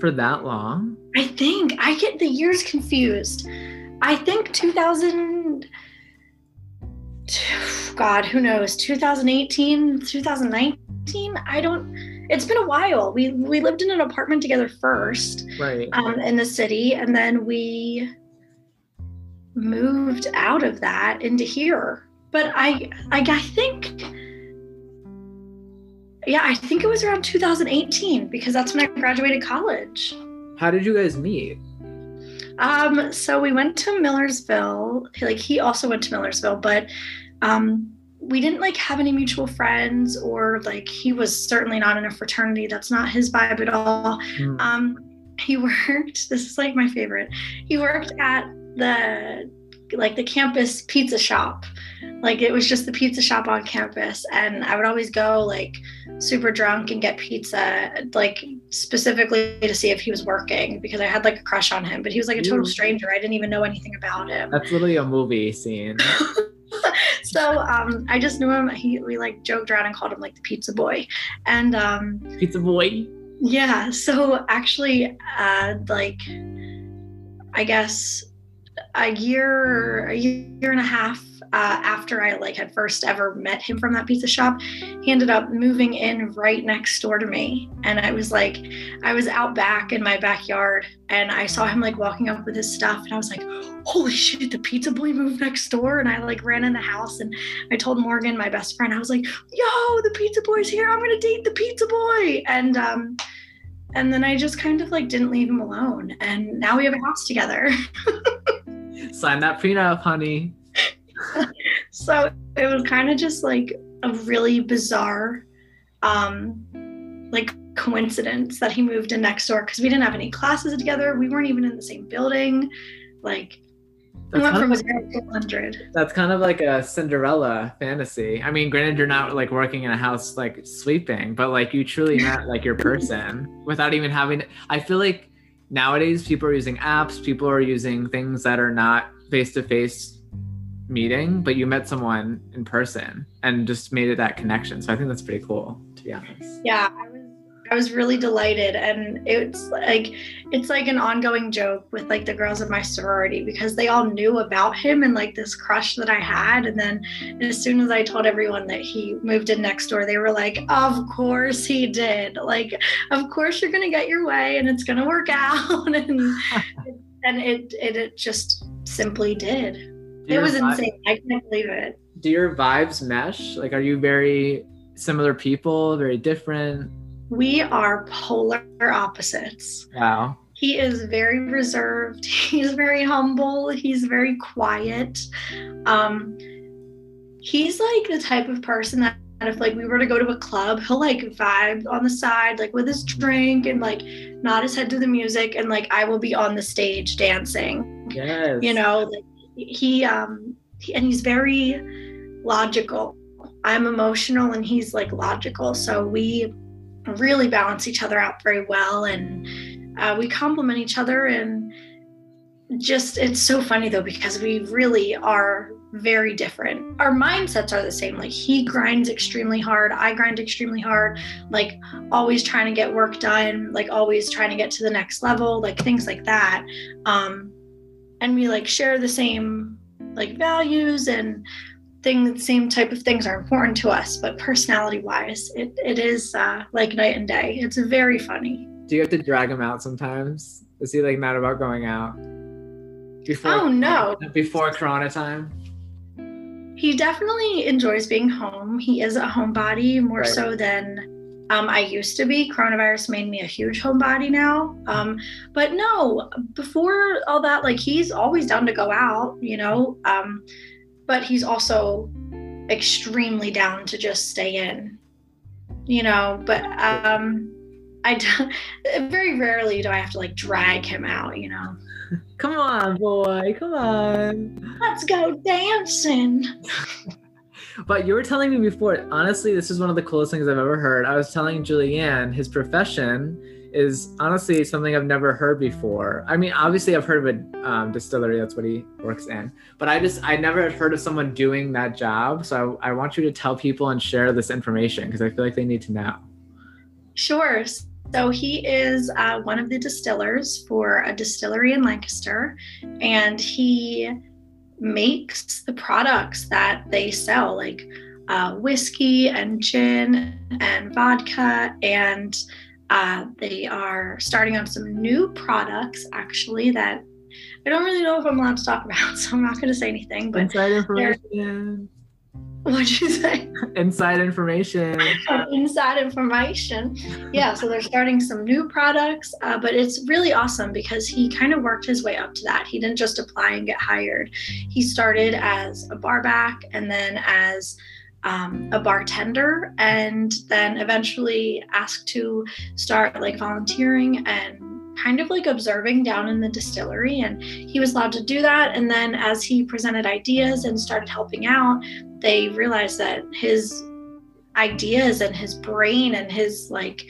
For that long? I think. I get the years confused. I think 2000. God, who knows? 2018, 2019? I don't. It's been a while. We we lived in an apartment together first Right. um, in the city, and then we moved out of that into here. But I, I, I think, yeah, I think it was around 2018 because that's when I graduated college. How did you guys meet? Um, so we went to Millersville. Like he also went to Millersville, but um, we didn't like have any mutual friends or like he was certainly not in a fraternity. That's not his vibe at all. Hmm. Um, he worked. This is like my favorite. He worked at the like the campus pizza shop. Like it was just the pizza shop on campus, and I would always go like super drunk and get pizza, like specifically to see if he was working because I had like a crush on him. But he was like a total stranger. I didn't even know anything about him. That's literally a movie scene. so um, I just knew him. He we like joked around and called him like the pizza boy, and um, Pizza boy. yeah. So actually, uh, like I guess a year, a year and a half uh, after I like had first ever met him from that pizza shop, he ended up moving in right next door to me, and I was like, I was out back in my backyard, and I saw him like walking up with his stuff, and I was like, holy shit, the pizza boy moved next door, and I like ran in the house, and I told Morgan, my best friend, I was like, yo, the pizza boy's here, I'm gonna date the pizza boy, and um. And then I just kind of like didn't leave him alone. And now we have a house together. Sign that prenup, honey. So it was kind of just like a really bizarre um like coincidence that he moved in next door because we didn't have any classes together we weren't even in the same building like we That's went kind, from of, zero to 100 that's kind of like a Cinderella fantasy. I mean, granted, you're not like working in a house like sweeping, but like you truly met like your person without even having. I feel like nowadays people are using apps, people are using things that are not face to face meeting, but you met someone in person and just made it that connection. So I think that's pretty cool, to be honest. Yeah, I was I was really delighted. And it's like it's like an ongoing joke with like the girls of my sorority because they all knew about him and like this crush that I had. And then as soon as I told everyone that he moved in next door they were like of course he did. Like of course you're to get your way and it's to work out. And and it, it it just simply did it was insane I can't believe it Do your vibes mesh? Like, are you very similar people, very different? we are polar opposites Wow. he is very reserved he's very humble he's very quiet um he's like the type of person that if like we were to go to a club he'll like vibe on the side like with his drink and like nod his head to the music and like i will be on the stage dancing Yes. you know like he um he, and he's very logical. I'm emotional and he's like logical. So we really balance each other out very well and uh, we complement each other and just it's so funny though because we really are very different. Our mindsets are the same. Like he grinds extremely hard. I grind extremely hard. Like always trying to get work done. Like always trying to get to the next level. Like things like that. Um and we like share the same like values and things same type of things are important to us but personality wise it, it is uh, like night and day it's very funny Do you have to drag him out sometimes? Is he like mad about going out? Before oh no before Corona time? he definitely enjoys being home he is a homebody more Right. so than um, i used to be. Coronavirus made me a huge homebody now. Um, but no before all that like he's always down to go out you know? Um, but he's also extremely down to just stay in you know? But um i d- very rarely do i have to like drag him out you know? Come on, boy. Come on. let's go dancing But you were telling me before, honestly, this is one of the coolest things I've ever heard. I was telling Julianne his profession is honestly something I've never heard before. I mean, obviously, I've heard of a um, distillery, that's what he works in. But I just, I never had heard of someone doing that job. So I, I want you to tell people and share this information because I feel like they need to know. Sure. So he is uh, one of the distillers for a distillery in Lancaster, and he makes the products that they sell, like uh, whiskey and gin and vodka. And uh, they are starting on some new products, actually, that I don't really know if I'm allowed to talk about, so I'm not going to say anything. But Inside information. what'd you say? Inside information. inside information. Yeah, so they're starting some new products, uh, but it's really awesome because he kind of worked his way up to that. He didn't just apply and get hired. He started as a barback and then as um, a bartender, and then eventually asked to start like volunteering and kind of like observing down in the distillery. And he was allowed to do that. And then as he presented ideas and started helping out, they realized that his ideas and his brain and his like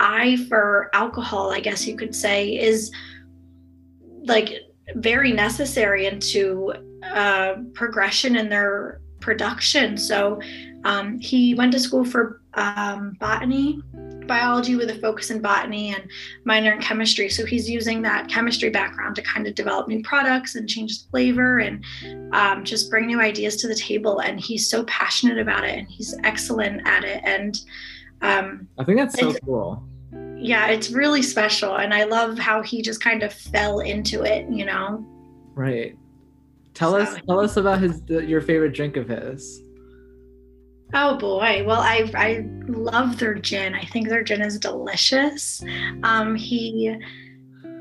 eye for alcohol i guess you could say is like very necessary into uh, progression in their production so um, he went to school for um, botany biology with a focus in botany and minor in chemistry so he's using that chemistry background to kind of develop new products and change the flavor and um, just bring new ideas to the table and he's so passionate about it and he's excellent at it and um, I think that's so cool. yeah it's really special and i love how he just kind of fell into it you know Right. Tell us tell us about his your favorite drink of his. Oh boy. Well i i love their gin. I think their gin is delicious. Um he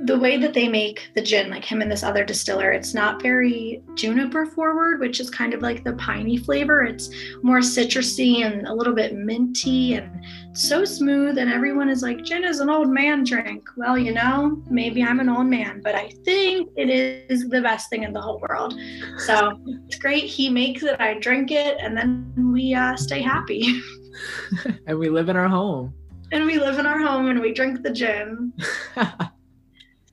the way that they make the gin like him and this other distiller it's not very juniper forward which is kind of like the piney flavor. It's more citrusy and a little bit minty and so smooth and everyone is like gin is an old man drink. Well you know maybe i'm an old man but i think it is the best thing in the whole world. So it's great. He makes it i drink it and then we uh, stay happy. And we live in our home. and we live in our home and we drink the gin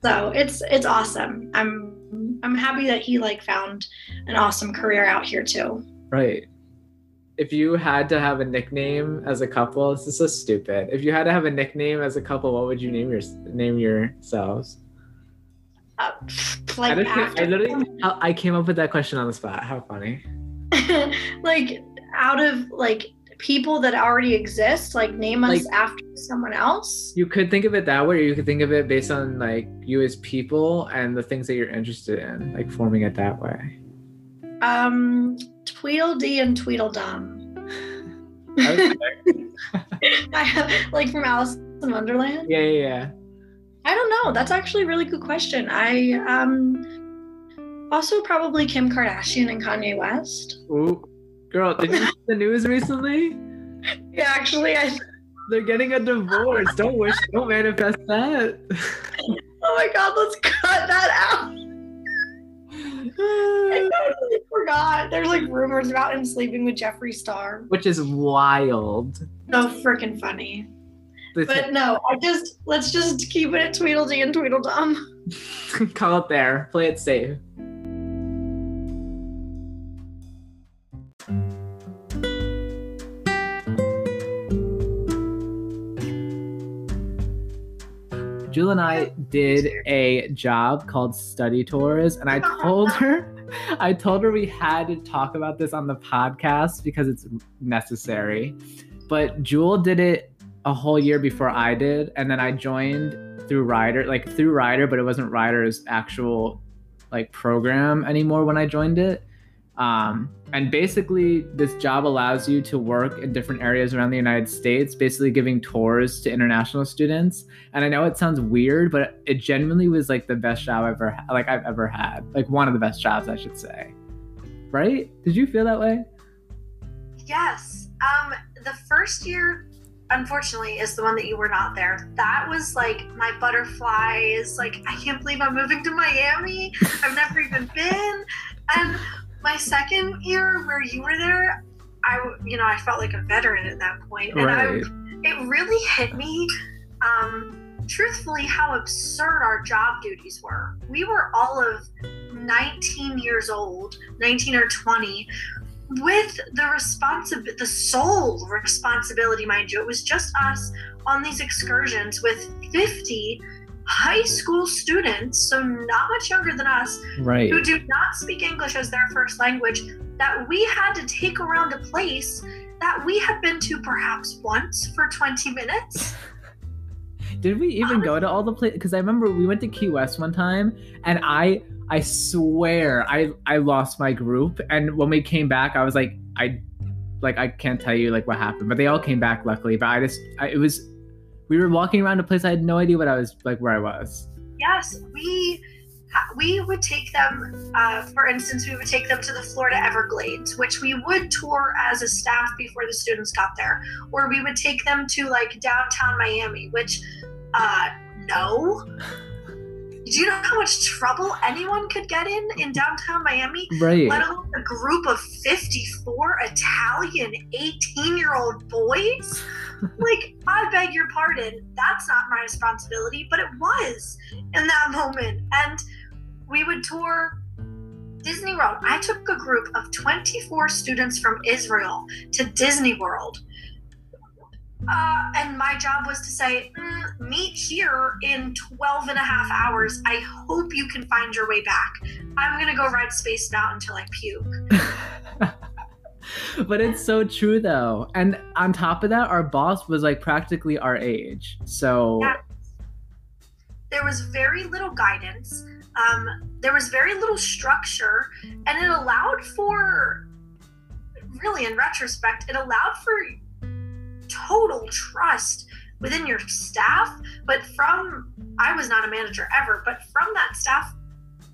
So it's it's awesome. I'm I'm happy that he like found an awesome career out here too. Right. If you had to have a nickname as a couple, this is so stupid. If you had to have a nickname as a couple, what would you name your name yourselves? Uh, like don't think- I literally I I came up with that question on the spot. How funny. like out of like people that already exist, like name us Like- after someone else. You could think of it that way, or you could think of it based on like you as people and the things that you're interested in, like forming it that way. Um, Tweedledee and Tweedledum. I have like from Alice in Wonderland. yeah, yeah, yeah. I don't know. That's actually a really good question. I um also probably Kim Kardashian and Kanye West. Ooh, girl, did you see the news recently? Yeah, actually, I. They're getting a divorce. Don't wish, don't manifest that. Oh my God, let's cut that out. I totally forgot. There's like rumors about him sleeping with Jeffree Star. Which is wild. So freaking funny. But no, I just let's just keep it at Tweedledee and Tweedledum. Call it there. Play it safe. Jill and I did a job called study tours, and I told her, I told her we had to talk about this on the podcast because it's necessary. But Jule did it a whole year before I did, and then I joined through Rider, like through Rider, but it wasn't Rider's actual like program anymore when I joined it. Um, and basically, this job allows you to work in different areas around the United States, basically giving tours to international students. And I know it sounds weird, but it genuinely was like the best job I've ever like I've ever had, like one of the best jobs, I should say. Right? Did you feel that way? Yes. Um, the first year, unfortunately, is the one that you were not there. That was like my butterflies. Like I can't believe I'm moving to Miami. I've never even been. And my second year, where you were there, I you know, I felt like a veteran at that point, and I, it really hit me. Um, truthfully, how absurd our job duties were. We were all of 19 years old, 19 or 20, with the responsibility, the sole responsibility, mind you. It was just us on these excursions with 50 high school students, so not much younger than us, Right. who do not speak English as their first language, that we had to take around a place that we had been to perhaps once for 20 minutes. Did we even go to all the places? Because I remember we went to Key West one time, and I I swear I I lost my group, and when we came back, I was like I like I can't tell you like what happened, but they all came back luckily. But I just I, it was we were walking around a place I had no idea what I was like where I was. Yes, we we would take them. Uh, for instance, we would take them to the Florida Everglades, which we would tour as a staff before the students got there, or we would take them to like downtown Miami, which uh, no. Do you know how much trouble anyone could get in in downtown Miami? Right. let alone a group of 54 Italian 18 year old boys? Like, I beg your pardon, that's not my responsibility, but it was in that moment. And we would tour Disney World. I took a group of 24 students from Israel to Disney World. Uh, and my job was to say, mm, meet here in 12 and a half hours. I hope you can find your way back. I'm going to go ride Space Mountain until I puke. but it's so true though. And on top of that, our boss was like practically our age. So Yeah. There was very little guidance. Um, there was very little structure, and it allowed for, really, in retrospect, it allowed for total trust within your staff. But from, I was not a manager ever, but from that staff,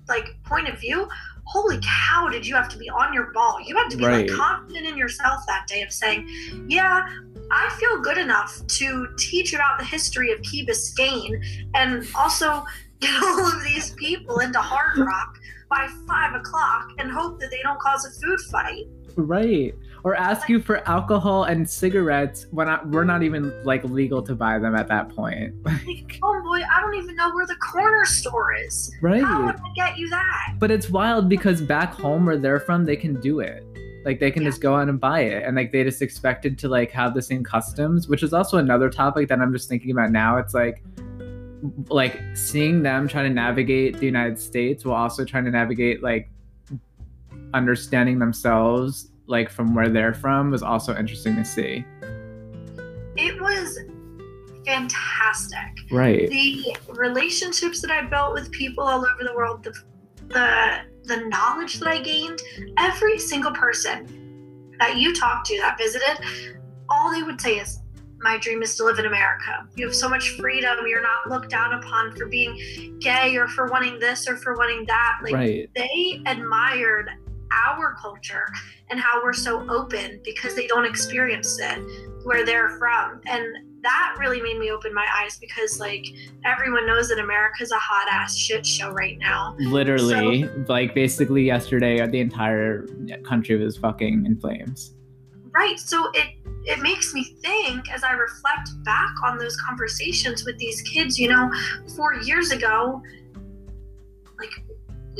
like point of view, holy cow, did you have to be on your ball? You had to be Right. like confident in yourself that day of saying, yeah, I feel good enough to teach about the history of Key Biscayne and also get all of these people into Hard Rock by five o'clock and hope that they don't cause a food fight. Right. Or ask you for alcohol and cigarettes when I, we're not even like legal to buy them at that point. Like, oh boy, I don't even know where the corner store is. right. How would I get you that? But it's wild because back home where they're from, they can do it. Like they can Yeah. just go out and buy it, and like they just expected to like have the same customs, which is also another topic that I'm just thinking about now. It's like, like seeing them trying to navigate the United States while also trying to navigate like understanding themselves like from where they're from was also interesting to see. It was fantastic. Right. The relationships that I built with people all over the world, the the the knowledge that I gained, every single person that you talked to that visited, all they would say is, My dream is to live in America. You have so much freedom. You're not looked down upon for being gay or for wanting this or for wanting that. Like right. they admired our culture and how we're so open because they don't experience it where they're from. And that really made me open my eyes because like everyone knows that America's a hot ass shit show right now. Literally, like basically yesterday, the entire country was fucking in flames. Right. So it it makes me think as I reflect back on those conversations with these kids, you know, four years ago,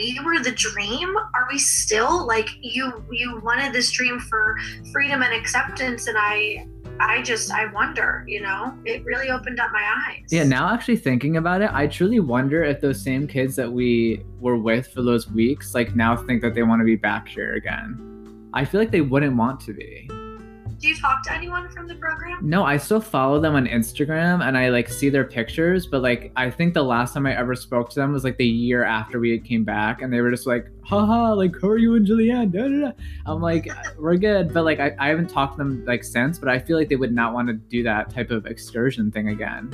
we were the dream. Are we still like you you wanted this dream for freedom and acceptance and I I just I wonder, you know, it really opened up my eyes. Yeah, now actually thinking about it, I truly wonder if those same kids that we were with for those weeks, like now think that they want to be back here again. I feel like they wouldn't want to be. Do you talk to anyone from the program? No, I still follow them on Instagram and I like see their pictures, but like I think the last time I ever spoke to them was like the year after we came back and they were just like, haha, like how are you and Julianne? Da, da, da. I'm like, uh, we're good. But like I, I haven't talked to them like since, but I feel like they would not want to do that type of excursion thing again.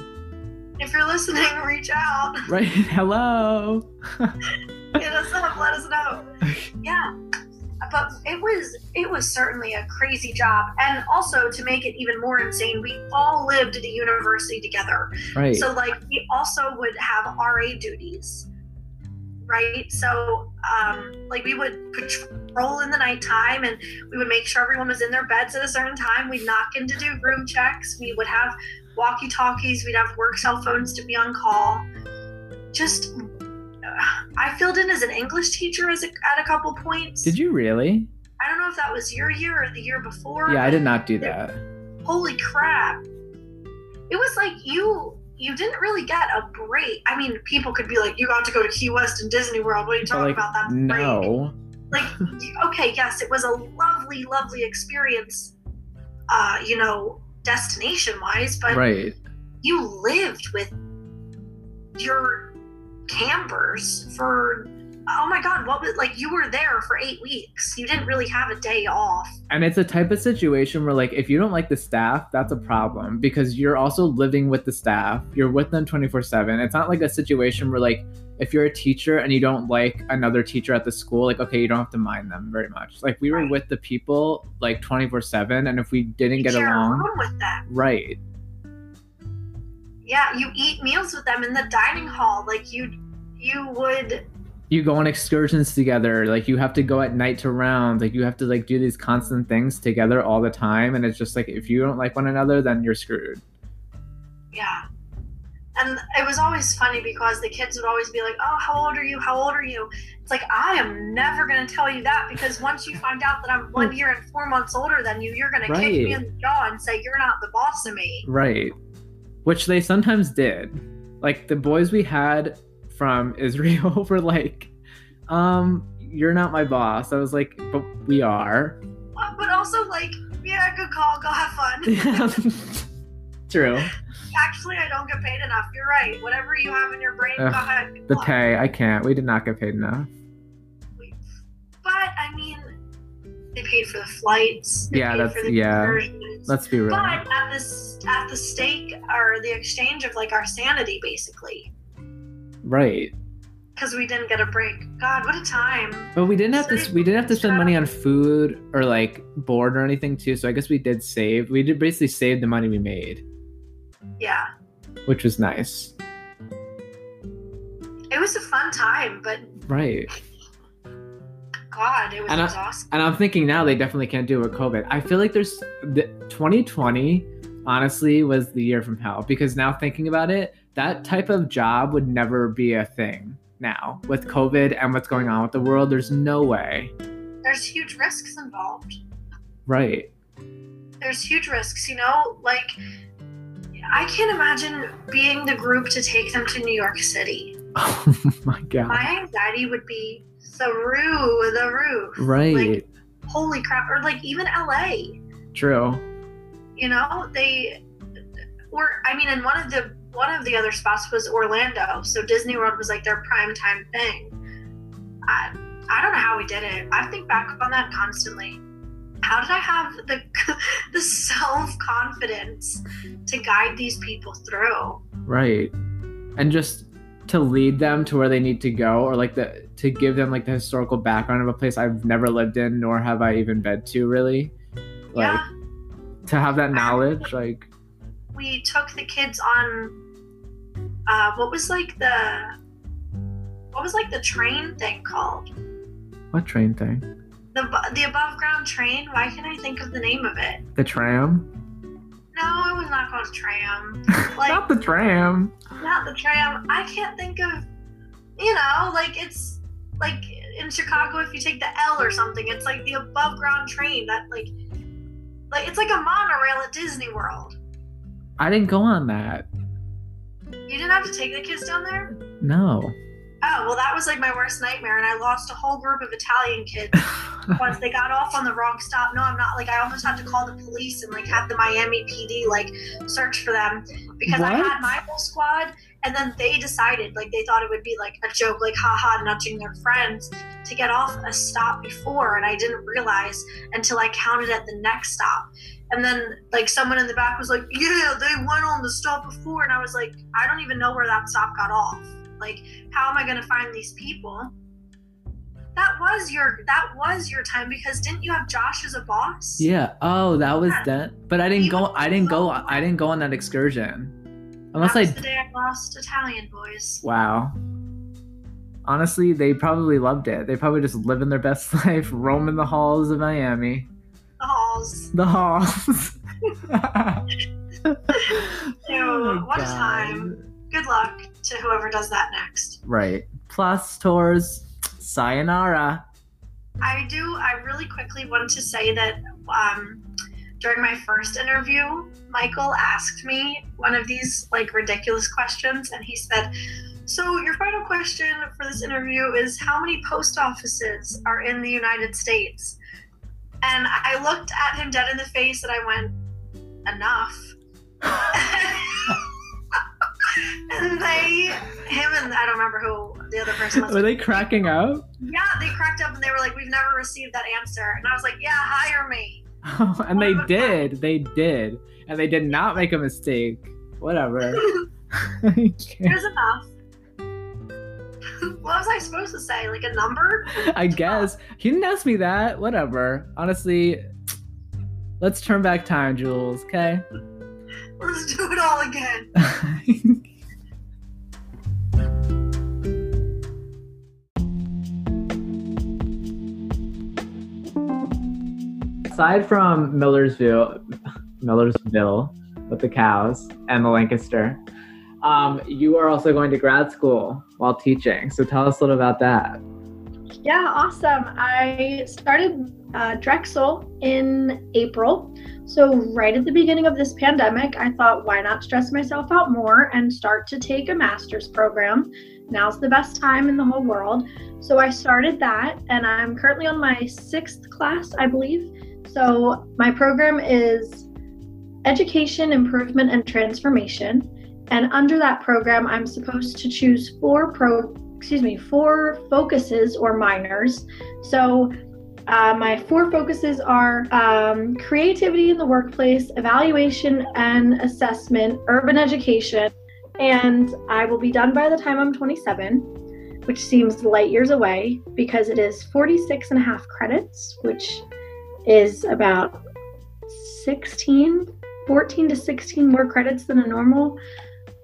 If you're listening, reach out. Right? Hello. Hit us up, let us know. Yeah. But it was it was certainly a crazy job. And also to make it even more insane, we all lived at a university together. Right. So like we also would have RA duties. Right? So um like we would patrol in the nighttime and we would make sure everyone was in their beds at a certain time. We'd knock in to do room checks. We would have walkie talkies. We'd have work cell phones to be on call. Just I filled in as an English teacher as a, at a couple points. Did you really? I don't know if that was your year or the year before. Yeah, I did not do that. Holy crap! It was like you you didn't really get a break. I mean, people could be like, "You got to go to Key West and Disney World." What are you talking like, about? That's a break. no. Like, okay, yes, it was a lovely, lovely experience. Uh, you know, destination wise, but Right. you lived with your campers for oh my god what was like you were there for eight weeks you didn't really have a day off And it's a type of situation where, like, if you don't like the staff, that's a problem because you're also living with the staff. You're with them 24 7. It's not like a situation where, like, if you're a teacher and you don't like another teacher at the school, like, okay, you don't have to mind them very much. Like, we were Right. with the people, like, 24 7. And if we didn't you get along, with them right. Yeah you eat meals with them in the dining hall like you you would You go on excursions together. Like, you have to go at night to rounds. Like, you have to, like, do these constant things together all the time. And it's just like, if you don't like one another, then you're screwed. yeah and it was always funny because the kids would always be like oh how old are you how old are you it's like i am never going to tell you that because once you find out that i'm one year and four months older than you you're going to kick me in the jaw and say you're not the boss of me Right. Which they sometimes did. Like the boys we had from Israel were like, um, you're not my boss. I was like, but we are. But also like yeah good call go have fun True. actually i don't get paid enough you're right whatever you have in your brain Ugh, go ahead The pay, I can't. We did not get paid enough. but i mean they paid for the flights Yeah, that's- yeah. Let's be real. but at this at the stake or the exchange of like our sanity basically Right. because we didn't get a break god what a time But we didn't have to. We didn't have to spend money on food or like board or anything too. So I guess we did save. We did basically save the money we made, yeah which was nice. it was a fun time but Right. God, it was And I- exhausting. And I'm thinking now they definitely can't do it with COVID. I feel like there's the 2020 honestly was the year from hell because now thinking about it, that type of job would never be a thing now with COVID and what's going on with the world. There's no way. There's huge risks involved. Right. There's huge risks, you know? Like, I can't imagine being the group to take them to New York City. Oh my god. My anxiety would be through the roof. Right. Like, holy crap. Or, like, even LA. True. You know they were i mean and one of the one of the other spots was orlando. So disney world was like their prime time thing. I i don't know how we did it. I think back on that constantly. How did i have the the self-confidence to guide these people through? Right. And just to lead them to where they need to go or like the to give them like the historical background of a place I've never lived in nor have I even been to really. Like yeah to have that knowledge like we took the kids on uh what was like the what was like the train thing called what train thing? the the above ground train why can't i think of the name of it The tram? no it was not called a tram like Not the tram. not the tram i can't think of you know like it's like in chicago if you take the l or something it's like the above ground train that like like it's like a monorail at disney world I didn't go on that. you didn't have to take the kids down there No. oh well that was like my worst nightmare and i lost a whole group of italian kids once they got off on the wrong stop. No, I'm not. Like, I almost had to call the police and like have the Miami PD like search for them because I had my whole squad, and then they decided like they thought it would be like a joke, like haha, nudging their friends to get off a stop before, and I didn't realize until I counted at the next stop. And then like someone in the back was like, "Yeah, they went on the stop before," and I was like, "I don't even know where that stop got off. Like, how am I going to find these people?" That was your that was your time because didn't you have Josh as a boss? yeah. Oh, that was Yeah. that. But I didn't He go I didn't go so I didn't go on that excursion. Unless that I the day I lost Italian boys. Wow. Honestly, they probably loved it. They probably just living their best life, roaming the halls of Miami. The halls. The halls. Ew, what a time. Good luck to whoever does that next. Right. Plus tours. Sayonara. I do. I really quickly want to say that um, during my first interview, Michael asked me one of these like ridiculous questions, and he said, "So your final question for this interview is how many post offices are in the United States?" And I looked at him dead in the face, and I went, "Enough." and they, him and I don't remember who the other person was. Were they cracking up? Yeah, they cracked up and they were like, "We've never received that answer," and I was like, "Yeah, hire me." and they did. They did. And they did not make a mistake. Whatever. Was enough. what was I supposed to say? Like a number? I guess. He didn't ask me that. Whatever. Honestly, let's turn back time, Jules, okay? Let's do it all again. Aside from Millersville, Millersville with the cows and the Lancaster, um, you are also going to grad school while teaching. So tell us a little about that. Yeah, awesome. I started uh, Drexel in April. So, right at the beginning of this pandemic, I thought, why not stress myself out more and start to take a master's program? Now's the best time in the whole world. So, I started that, and I'm currently on my sixth class, I believe. So, my program is Education, Improvement, and Transformation. And under that program, I'm supposed to choose four pro excuse me, four focuses or minors. So uh, my four focuses are um, creativity in the workplace, evaluation and assessment, urban education, and I will be done by the time I'm 27, which seems light years away because it is 46 and a half credits, which is about 16, 14 to 16 more credits than a normal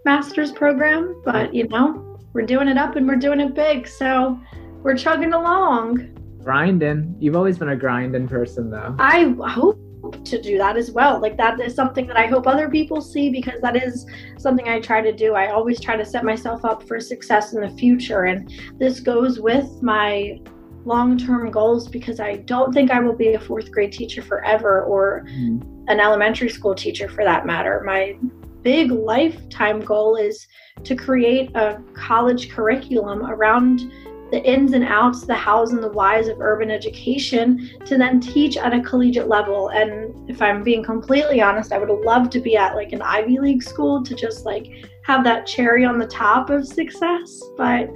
master's program. But you know, we're doing it up and we're doing it big. So we're chugging along. Grinding. You've always been a grinding person, though. I hope to do that as well. Like that is something that I hope other people see because that is something I try to do. I always try to set myself up for success in the future and this goes with my long-term goals because I don't think I will be a 4th grade teacher forever or Mhm. an elementary school teacher for that matter. My big lifetime goal is to create a college curriculum around the ins and outs, the hows and the whys of urban education to then teach at a collegiate level. And if I'm being completely honest, I would love to be at like an Ivy League school to just like have that cherry on the top of success. But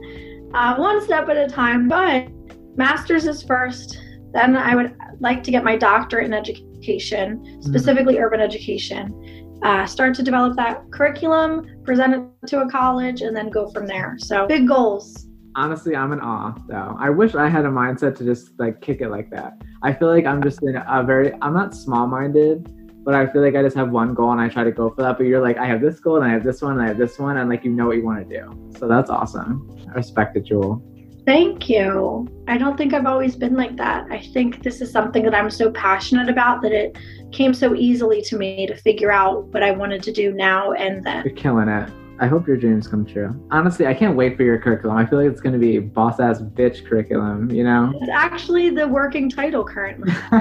uh, one step at a time. But master's is first. Then I would like to get my doctorate in education, specifically urban education. Uh, start to develop that curriculum, present it to a college, and then go from there. So big goals. Honestly, I'm in awe, though. I wish I had a mindset to just like kick it like that. I feel like I'm just in a very, I'm not small minded, but I feel like I just have one goal and I try to go for that. But you're like, I have this goal and I have this one and I have this one, and like you know what you want to do. So that's awesome. I respect it, Jule. Thank you. I don't think I've always been like that. I think this is something that I'm so passionate about that it came so easily to me to figure out what I wanted to do now and then. You're killing it. I hope your dreams come true. Honestly, I can't wait for your curriculum. I feel like it's going to be boss ass bitch curriculum, you know? It's actually the working title currently.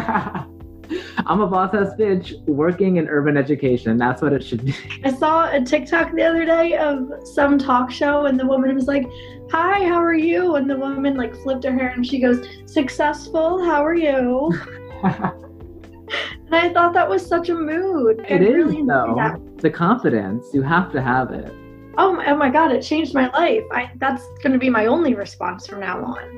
I'm a boss ass bitch working in urban education. That's what it should be. I saw a TikTok the other day of some talk show, and the woman was like, Hi, how are you? And the woman like flipped her hair and she goes, Successful, how are you? And I thought that was such a mood. I It is really though. that. The confidence, you have to have it. Oh my, oh my god, it changed my life. I that's going to be my only response from now on.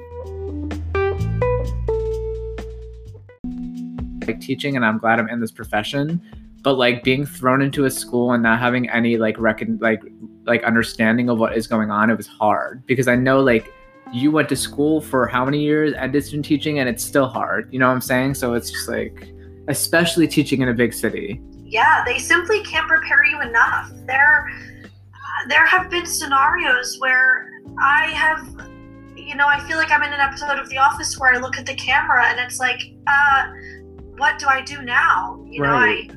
like teaching and I'm glad I'm in this profession. But like being thrown into a school and not having any like recon like like understanding of what is going on, it was hard because I know like you went to school for how many years and did student teaching and it's still hard. You know what I'm saying? So it's just like especially teaching in a big city. yeah, they simply can't prepare you enough. There, there have been scenarios where I have, you know, I feel like I'm in an episode of The Office where I look at the camera and it's like, uh, what do I do now? You Right. know,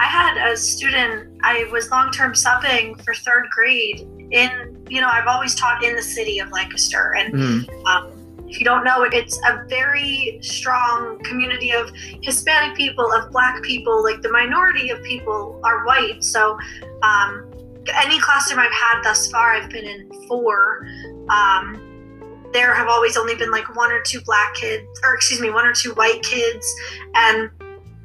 I, I had a student. I was long-term subbing for third grade in, you know, I've always taught in the city of Lancaster, and Mm. um, if you don't know it, it's a very strong community of Hispanic people, of Black people. Like the minority of people are white. So, um, any classroom I've had thus far, I've been in four. Um, there have always only been like one or two Black kids, or excuse me, one or two white kids, and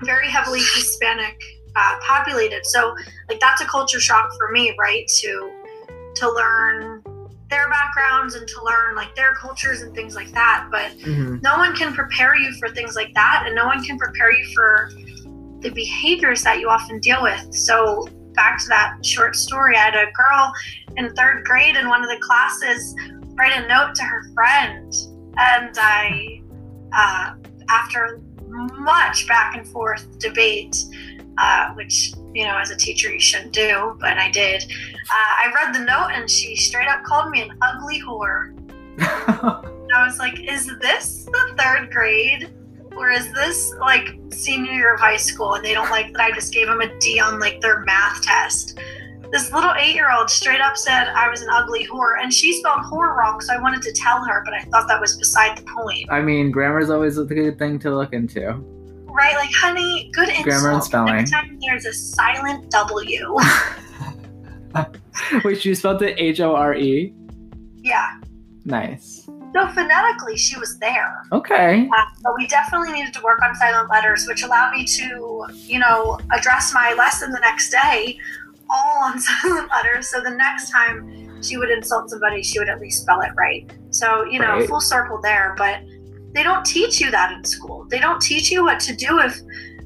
very heavily Hispanic uh, populated. So, like that's a culture shock for me, right? To to learn their backgrounds and to learn like their cultures and things like that. But Mhm. no one can prepare you for things like that, and no one can prepare you for the behaviors that you often deal with. So, back to that short story, I had a girl in third grade in one of the classes write a note to her friend, and I, uh, after much back and forth debate, uh, which you know, as a teacher, you shouldn't do, but I did. Uh, I read the note, and she straight up called me an ugly whore. I was like, is this the third grade? Or is this like senior year of high school and they don't like that I just gave them a D on like their math test? This little eight year old straight up said I was an ugly whore and she spelled whore wrong, so I wanted to tell her, but I thought that was beside the point. I mean, grammar is always a good thing to look into. Right? Like, honey, good insult. Grammar and spelling. Next time there's a silent W. Wait, she spelled it H O R E. yeah. Nice. So phonetically, she was there. Okay. Uh, but we definitely needed to work on silent letters, which allowed me to, you know, address my lesson the next day all on silent letters. So the next time she would insult somebody, she would at least spell it right. So, you know, Right. full circle there. But they don't teach you that in school. They don't teach you what to do if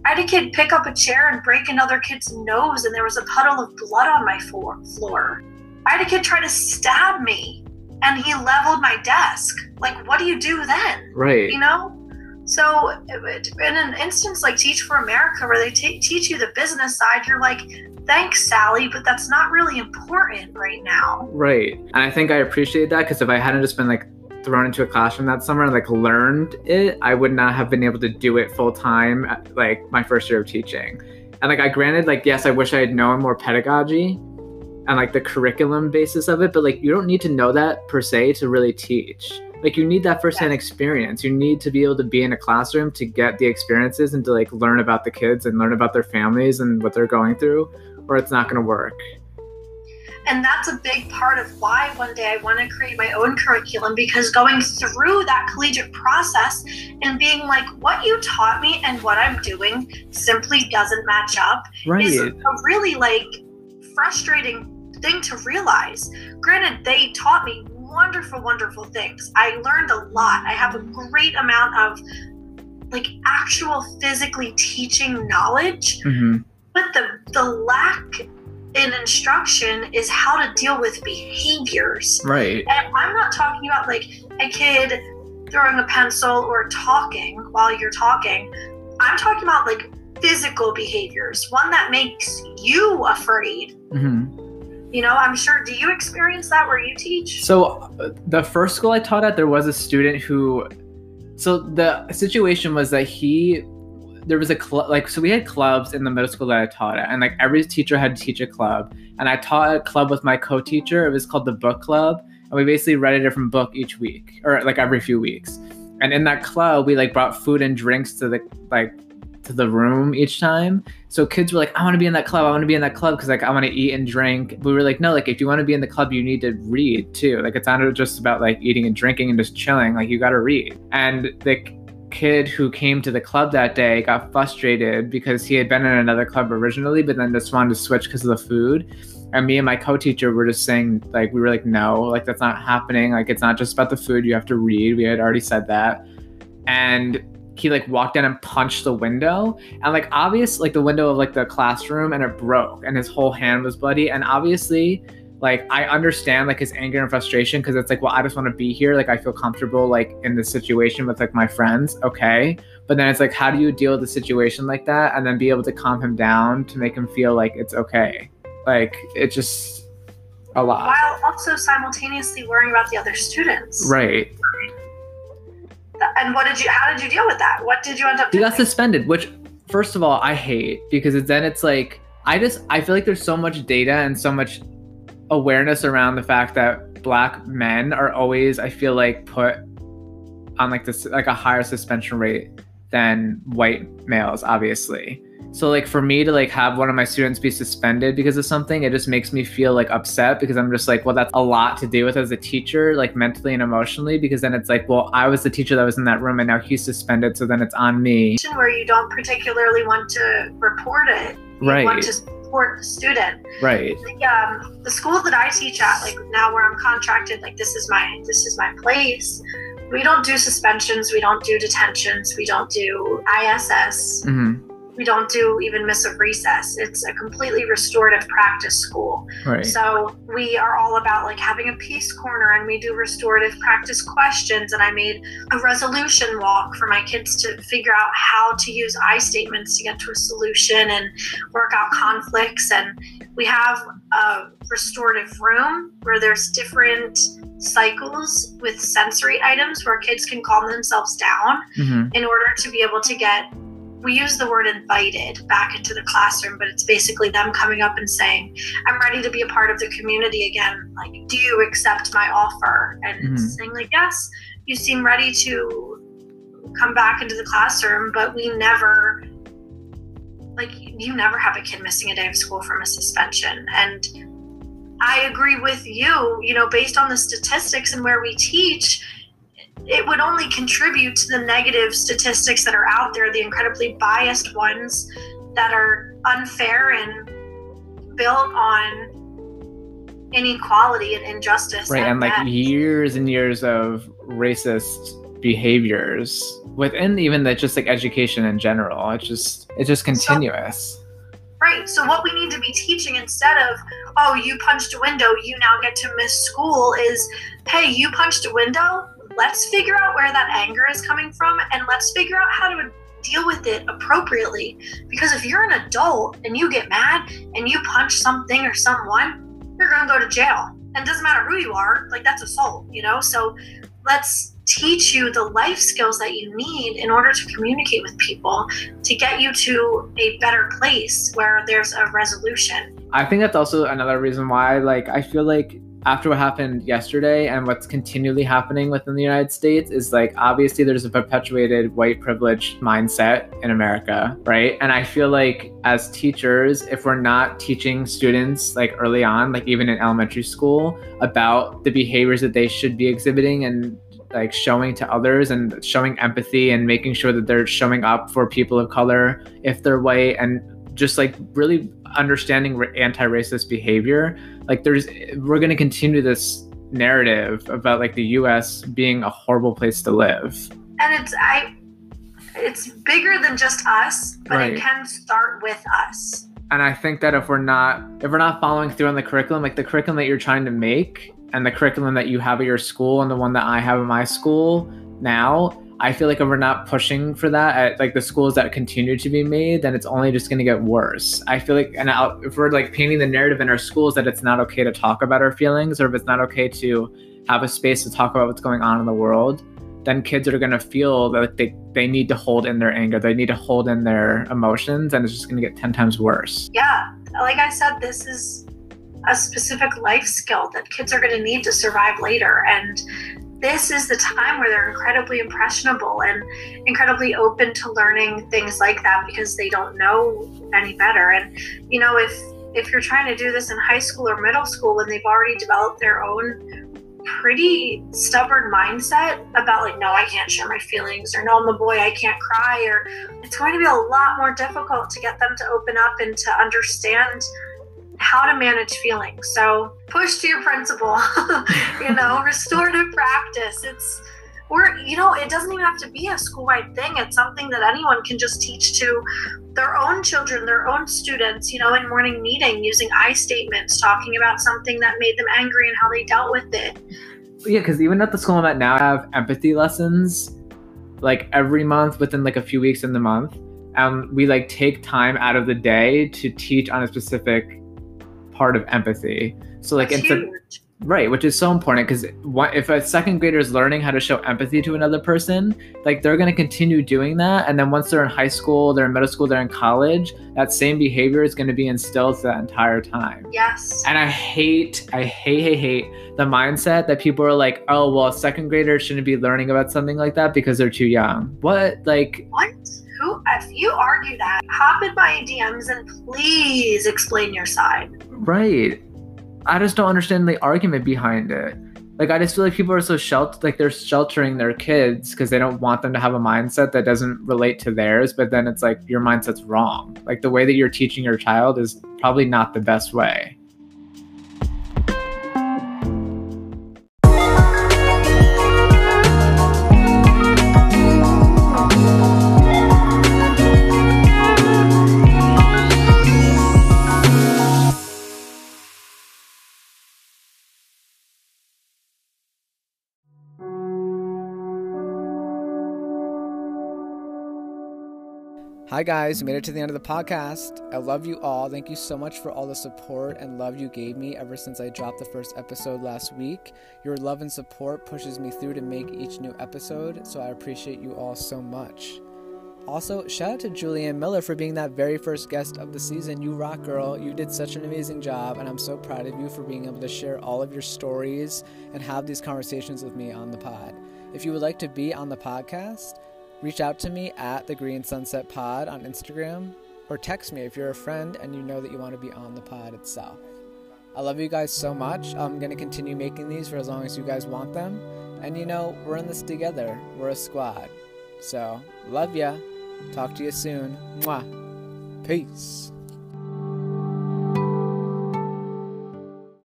I had a kid pick up a chair and break another kid's nose and there was a puddle of blood on my floor. floor. I had a kid try to stab me and he leveled my desk. Like, what do you do then? Right. you know so in an instance like teach for america where they ta teach you the business side you're like thanks sally but that's not really important right now Right. And I think I appreciate that because if I hadn't just been like thrown into a classroom that summer and like learned it, I would not have been able to do it full time uh, like my first year of teaching. And like I granted, like yes, I wish I had known more pedagogy and like the curriculum basis of it, but like you don't need to know that per se to really teach. Like you need that firsthand experience. You need to be able to be in a classroom to get the experiences and to like learn about the kids and learn about their families and what they're going through, or it's not going to work. And that's a big part of why one day I want to create my own curriculum because going through that collegiate process and being like, what you taught me and what I'm doing simply doesn't match up Right. is a really like frustrating thing to realize. Granted, they taught me wonderful, wonderful things. I learned a lot. I have a great amount of like actual physically teaching knowledge hmm but the the lack in instruction is how to deal with behaviors Right. and i'm not talking about like a kid throwing a pencil or talking while you're talking i'm talking about like physical behaviors one that makes you afraid hmm you know i'm sure do you experience that where you teach So uh, the first school I taught at, there was a student who. So the situation was that he, there was a club like so we had clubs in the middle school that I taught at, and like every teacher had to teach a club, and I taught a club with my co-teacher. It was called the book club, and we basically read a different book each week or like every few weeks. And in that club, we like brought food and drinks to the like to the room each time. So kids were like, I want to be in that club. I want to be in that club because like I want to eat and drink. We were like, no, like if you want to be in the club, you need to read too. Like it's not just about like eating and drinking and just chilling. Like you got to read. And the kid who came to the club that day got frustrated because he had been in another club originally, but then just wanted to switch because of the food. And me and my co-teacher were just saying like we were like, no, like that's not happening. Like it's not just about the food. You have to read. We had already said that. And he like walked in and punched the window and like obvious like the window of like the classroom and it broke and his whole hand was bloody and obviously like i understand like his anger and frustration because it's like well i just want to be here like i feel comfortable like in this situation with like my friends okay? But then it's like how do you deal with a situation like that and then be able to calm him down to make him feel like it's okay? Like it's just a lot. While also simultaneously worrying about the other students. Right. And what did you how did you deal with that? What did you end up he doing? got suspended which first of all i hate because then it's like i just i feel like there's so much data and so much awareness around the fact that black men are always i feel like put on like this like a higher suspension rate than white males obviously so like for me to like have one of my students be suspended because of something it just makes me feel like upset because i'm just like well that's a lot to deal with as a teacher like mentally and emotionally because then it's like well i was the teacher that was in that room and now he's suspended so then it's on me where you don't particularly want to report it. You Right. want to support the student. right The, um, the school that I teach at, like now where I'm contracted, like this is my this is my place. We don't do suspensions. We don't do detentions. We don't do ISS. hmm We don't do even miss of recess. It's a completely restorative practice school. right So we are all about like having a peace corner and we do restorative practice questions and I made a resolution walk for my kids to figure out how to use I statements to get to a solution and work out conflicts and we have a restorative room where there's different cycles with sensory items where kids can calm themselves down hmm in order to be able to get we use the word invited back into the classroom but it's basically them coming up and saying i'm ready to be a part of the community again. Like do you accept my offer? And Mhm. it's saying like yes you seem ready to come back into the classroom but we never like you never have a kid missing a day of school from a suspension. And i agree with you you know based on the statistics and where we teach it would only contribute to the negative statistics that are out there, the incredibly biased ones that are unfair and built on inequality and injustice. right and like years and years of racist behaviors within even the just like education in general it's just it's just continuous Right. So what we need to be teaching instead of, oh, you punched a window, you now get to miss school is, hey, you punched a window. Let's figure out where that anger is coming from and let's figure out how to deal with it appropriately. Because if you're an adult and you get mad and you punch something or someone, you're going to go to jail. And it doesn't matter who you are, like that's assault, you know? So let's teach you the life skills that you need in order to communicate with people to get you to a better place where there's a resolution. I think that's also another reason why like I feel like after what happened yesterday and what's continually happening within the United States is like obviously there's a perpetuated white privilege mindset in America, right? And I feel like as teachers, if we're not teaching students like early on, like even in elementary school, about the behaviors that they should be exhibiting and like showing to others and showing empathy and making sure that they're showing up for people of color if they're white and just like really understanding anti-racist behavior like there's we're going to continue this narrative about like the US being a horrible place to live. And it's I it's bigger than just us, but right. it can start with us. And I think that if we're not if we're not following through on the curriculum, like the curriculum that you're trying to make and the curriculum that you have at your school and the one that I have at my school now, I feel like if we're not pushing for that at like the schools that continue to be made, then it's only just going to get worse. I feel like, and I'll, if we're like painting the narrative in our schools that it's not okay to talk about our feelings or if it's not okay to have a space to talk about what's going on in the world, then kids are going to feel that they, they need to hold in their anger, they need to hold in their emotions, and it's just going to get 10 times worse. Yeah. Like I said, this is a specific life skill that kids are going to need to survive later. And this is the time where they're incredibly impressionable and incredibly open to learning things like that because they don't know any better. And you know, if if you're trying to do this in high school or middle school when they've already developed their own pretty stubborn mindset about like no i can't share my feelings or no i'm a boy i can't cry or it's going to be a lot more difficult to get them to open up and to understand how to manage feelings. So push to your principal, you know, restorative practice. It's or you know, it doesn't even have to be a school-wide thing. It's something that anyone can just teach to their own children, their own students, you know, in morning meeting using I statements, talking about something that made them angry and how they dealt with it. Yeah, because even at the school I'm at now, I have empathy lessons like every month within like a few weeks in the month. And we like take time out of the day to teach on a specific part of empathy. So like That's instead, right, which is so important because if a second grader is learning how to show empathy to another person, like they're going to continue doing that, and then once they're in high school, they're in middle school, they're in college, that same behavior is going to be instilled that entire time. Yes. And I hate, I hate, hate, hate the mindset that people are like, oh well, second graders shouldn't be learning about something like that because they're too young. What like? What? Who if you argue that hop in my dms and please explain your side. Right. I just don't understand the argument behind it. Like i just feel like people are so sheltered like they're sheltering their kids because they don't want them to have a mindset that doesn't relate to theirs but then it's like your mindset's wrong. Like the way that you're teaching your child is probably not the best way Hi, guys, made it to the end of the podcast. I love you all. Thank you so much for all the support and love you gave me ever since I dropped the first episode last week. Your love and support pushes me through to make each new episode, so I appreciate you all so much. Also, shout out to Julianne Miller for being that very first guest of the season. You rock, girl. You did such an amazing job, and I'm so proud of you for being able to share all of your stories and have these conversations with me on the pod. If you would like to be on the podcast, Reach out to me at the Green Sunset Pod on Instagram or text me if you're a friend and you know that you want to be on the pod itself. I love you guys so much. I'm going to continue making these for as long as you guys want them. And you know, we're in this together. We're a squad. So, love ya. Talk to you soon. Mwah. Peace.